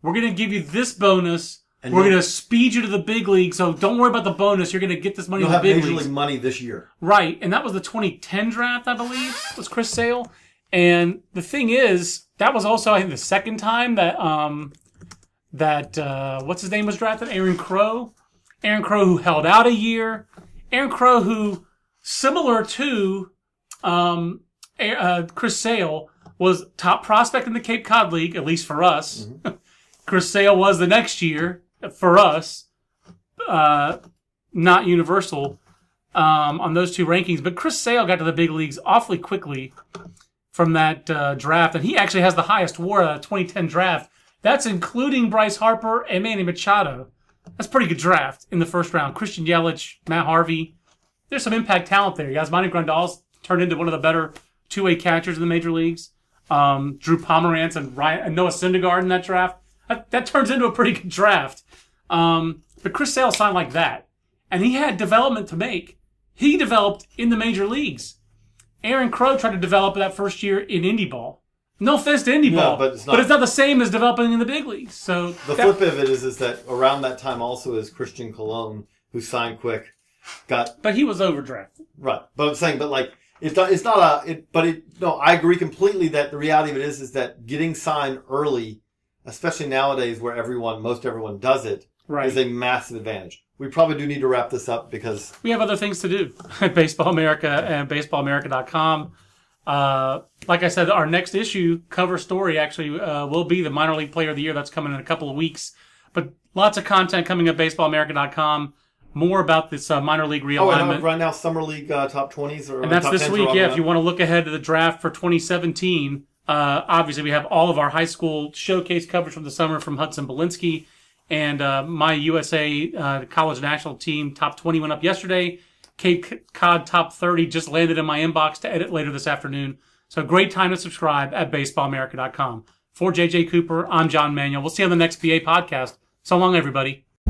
we're gonna give you this bonus. And we're gonna speed you to the big league, so don't worry about the bonus. You're gonna get this money you'll in the have big Major leagues. League money this year. Right, and that was the 2010 draft, I believe, was Chris Sale. And the thing is, that was also I think the second time that um that uh, what's his name was drafted, Aaron Crow. Aaron Crow who held out a year. Aaron Crow who similar to um A- uh, Chris Sale was top prospect in the Cape Cod League, at least for us. [LAUGHS] Chris Sale was the next year for us, uh, not universal um, on those two rankings. But Chris Sale got to the big leagues awfully quickly from that uh, draft, and he actually has the highest WAR of the 2010 draft. That's including Bryce Harper and Manny Machado. That's pretty good draft in the first round. Christian Yelich, Matt Harvey. There's some impact talent there. Yasmani Grandal's turned into one of the better two-way catchers in the major leagues. Um, Drew Pomeranz and, Ryan, and Noah Syndergaard in that draft. That, that turns into a pretty good draft. Um, but Chris Sale signed like that, and he had development to make. He developed in the major leagues. Aaron Crow tried to develop that first year in indie ball. No offense to indie No, ball, but it's not- but it's not the same as developing in the big leagues. So The that- flip of it is, is that around that time also is Christian Colon, who signed quick, got but he was overdrafted. Right, but I'm saying, but like it, do- it's not a. It, but it. No, I agree completely that the reality of it is, is that getting signed early, especially nowadays where everyone, most everyone does it, is Right. a massive advantage. We probably do need to wrap this up because we have other things to do [LAUGHS] at Baseball America and baseballamerica.com. Uh, like I said, our next issue cover story actually uh, will be the minor league player of the year. That's coming in a couple of weeks. But lots of content coming at baseballamerica.com. More about this uh, minor league oh, realignment. and right now summer league uh, top twenties or and that's this week. Yeah, if you want to look ahead to the draft for 2017, Uh, obviously, we have all of our high school showcase coverage from the summer from Hudson Belinsky. And uh, my USA uh, college national team top 20 went up yesterday. Cape Cod top 30 just landed in my inbox to edit later this afternoon. So great time to subscribe at baseballamerica.com. For JJ Cooper, I'm John Manuel. We'll see you on the next BA podcast. So long, everybody.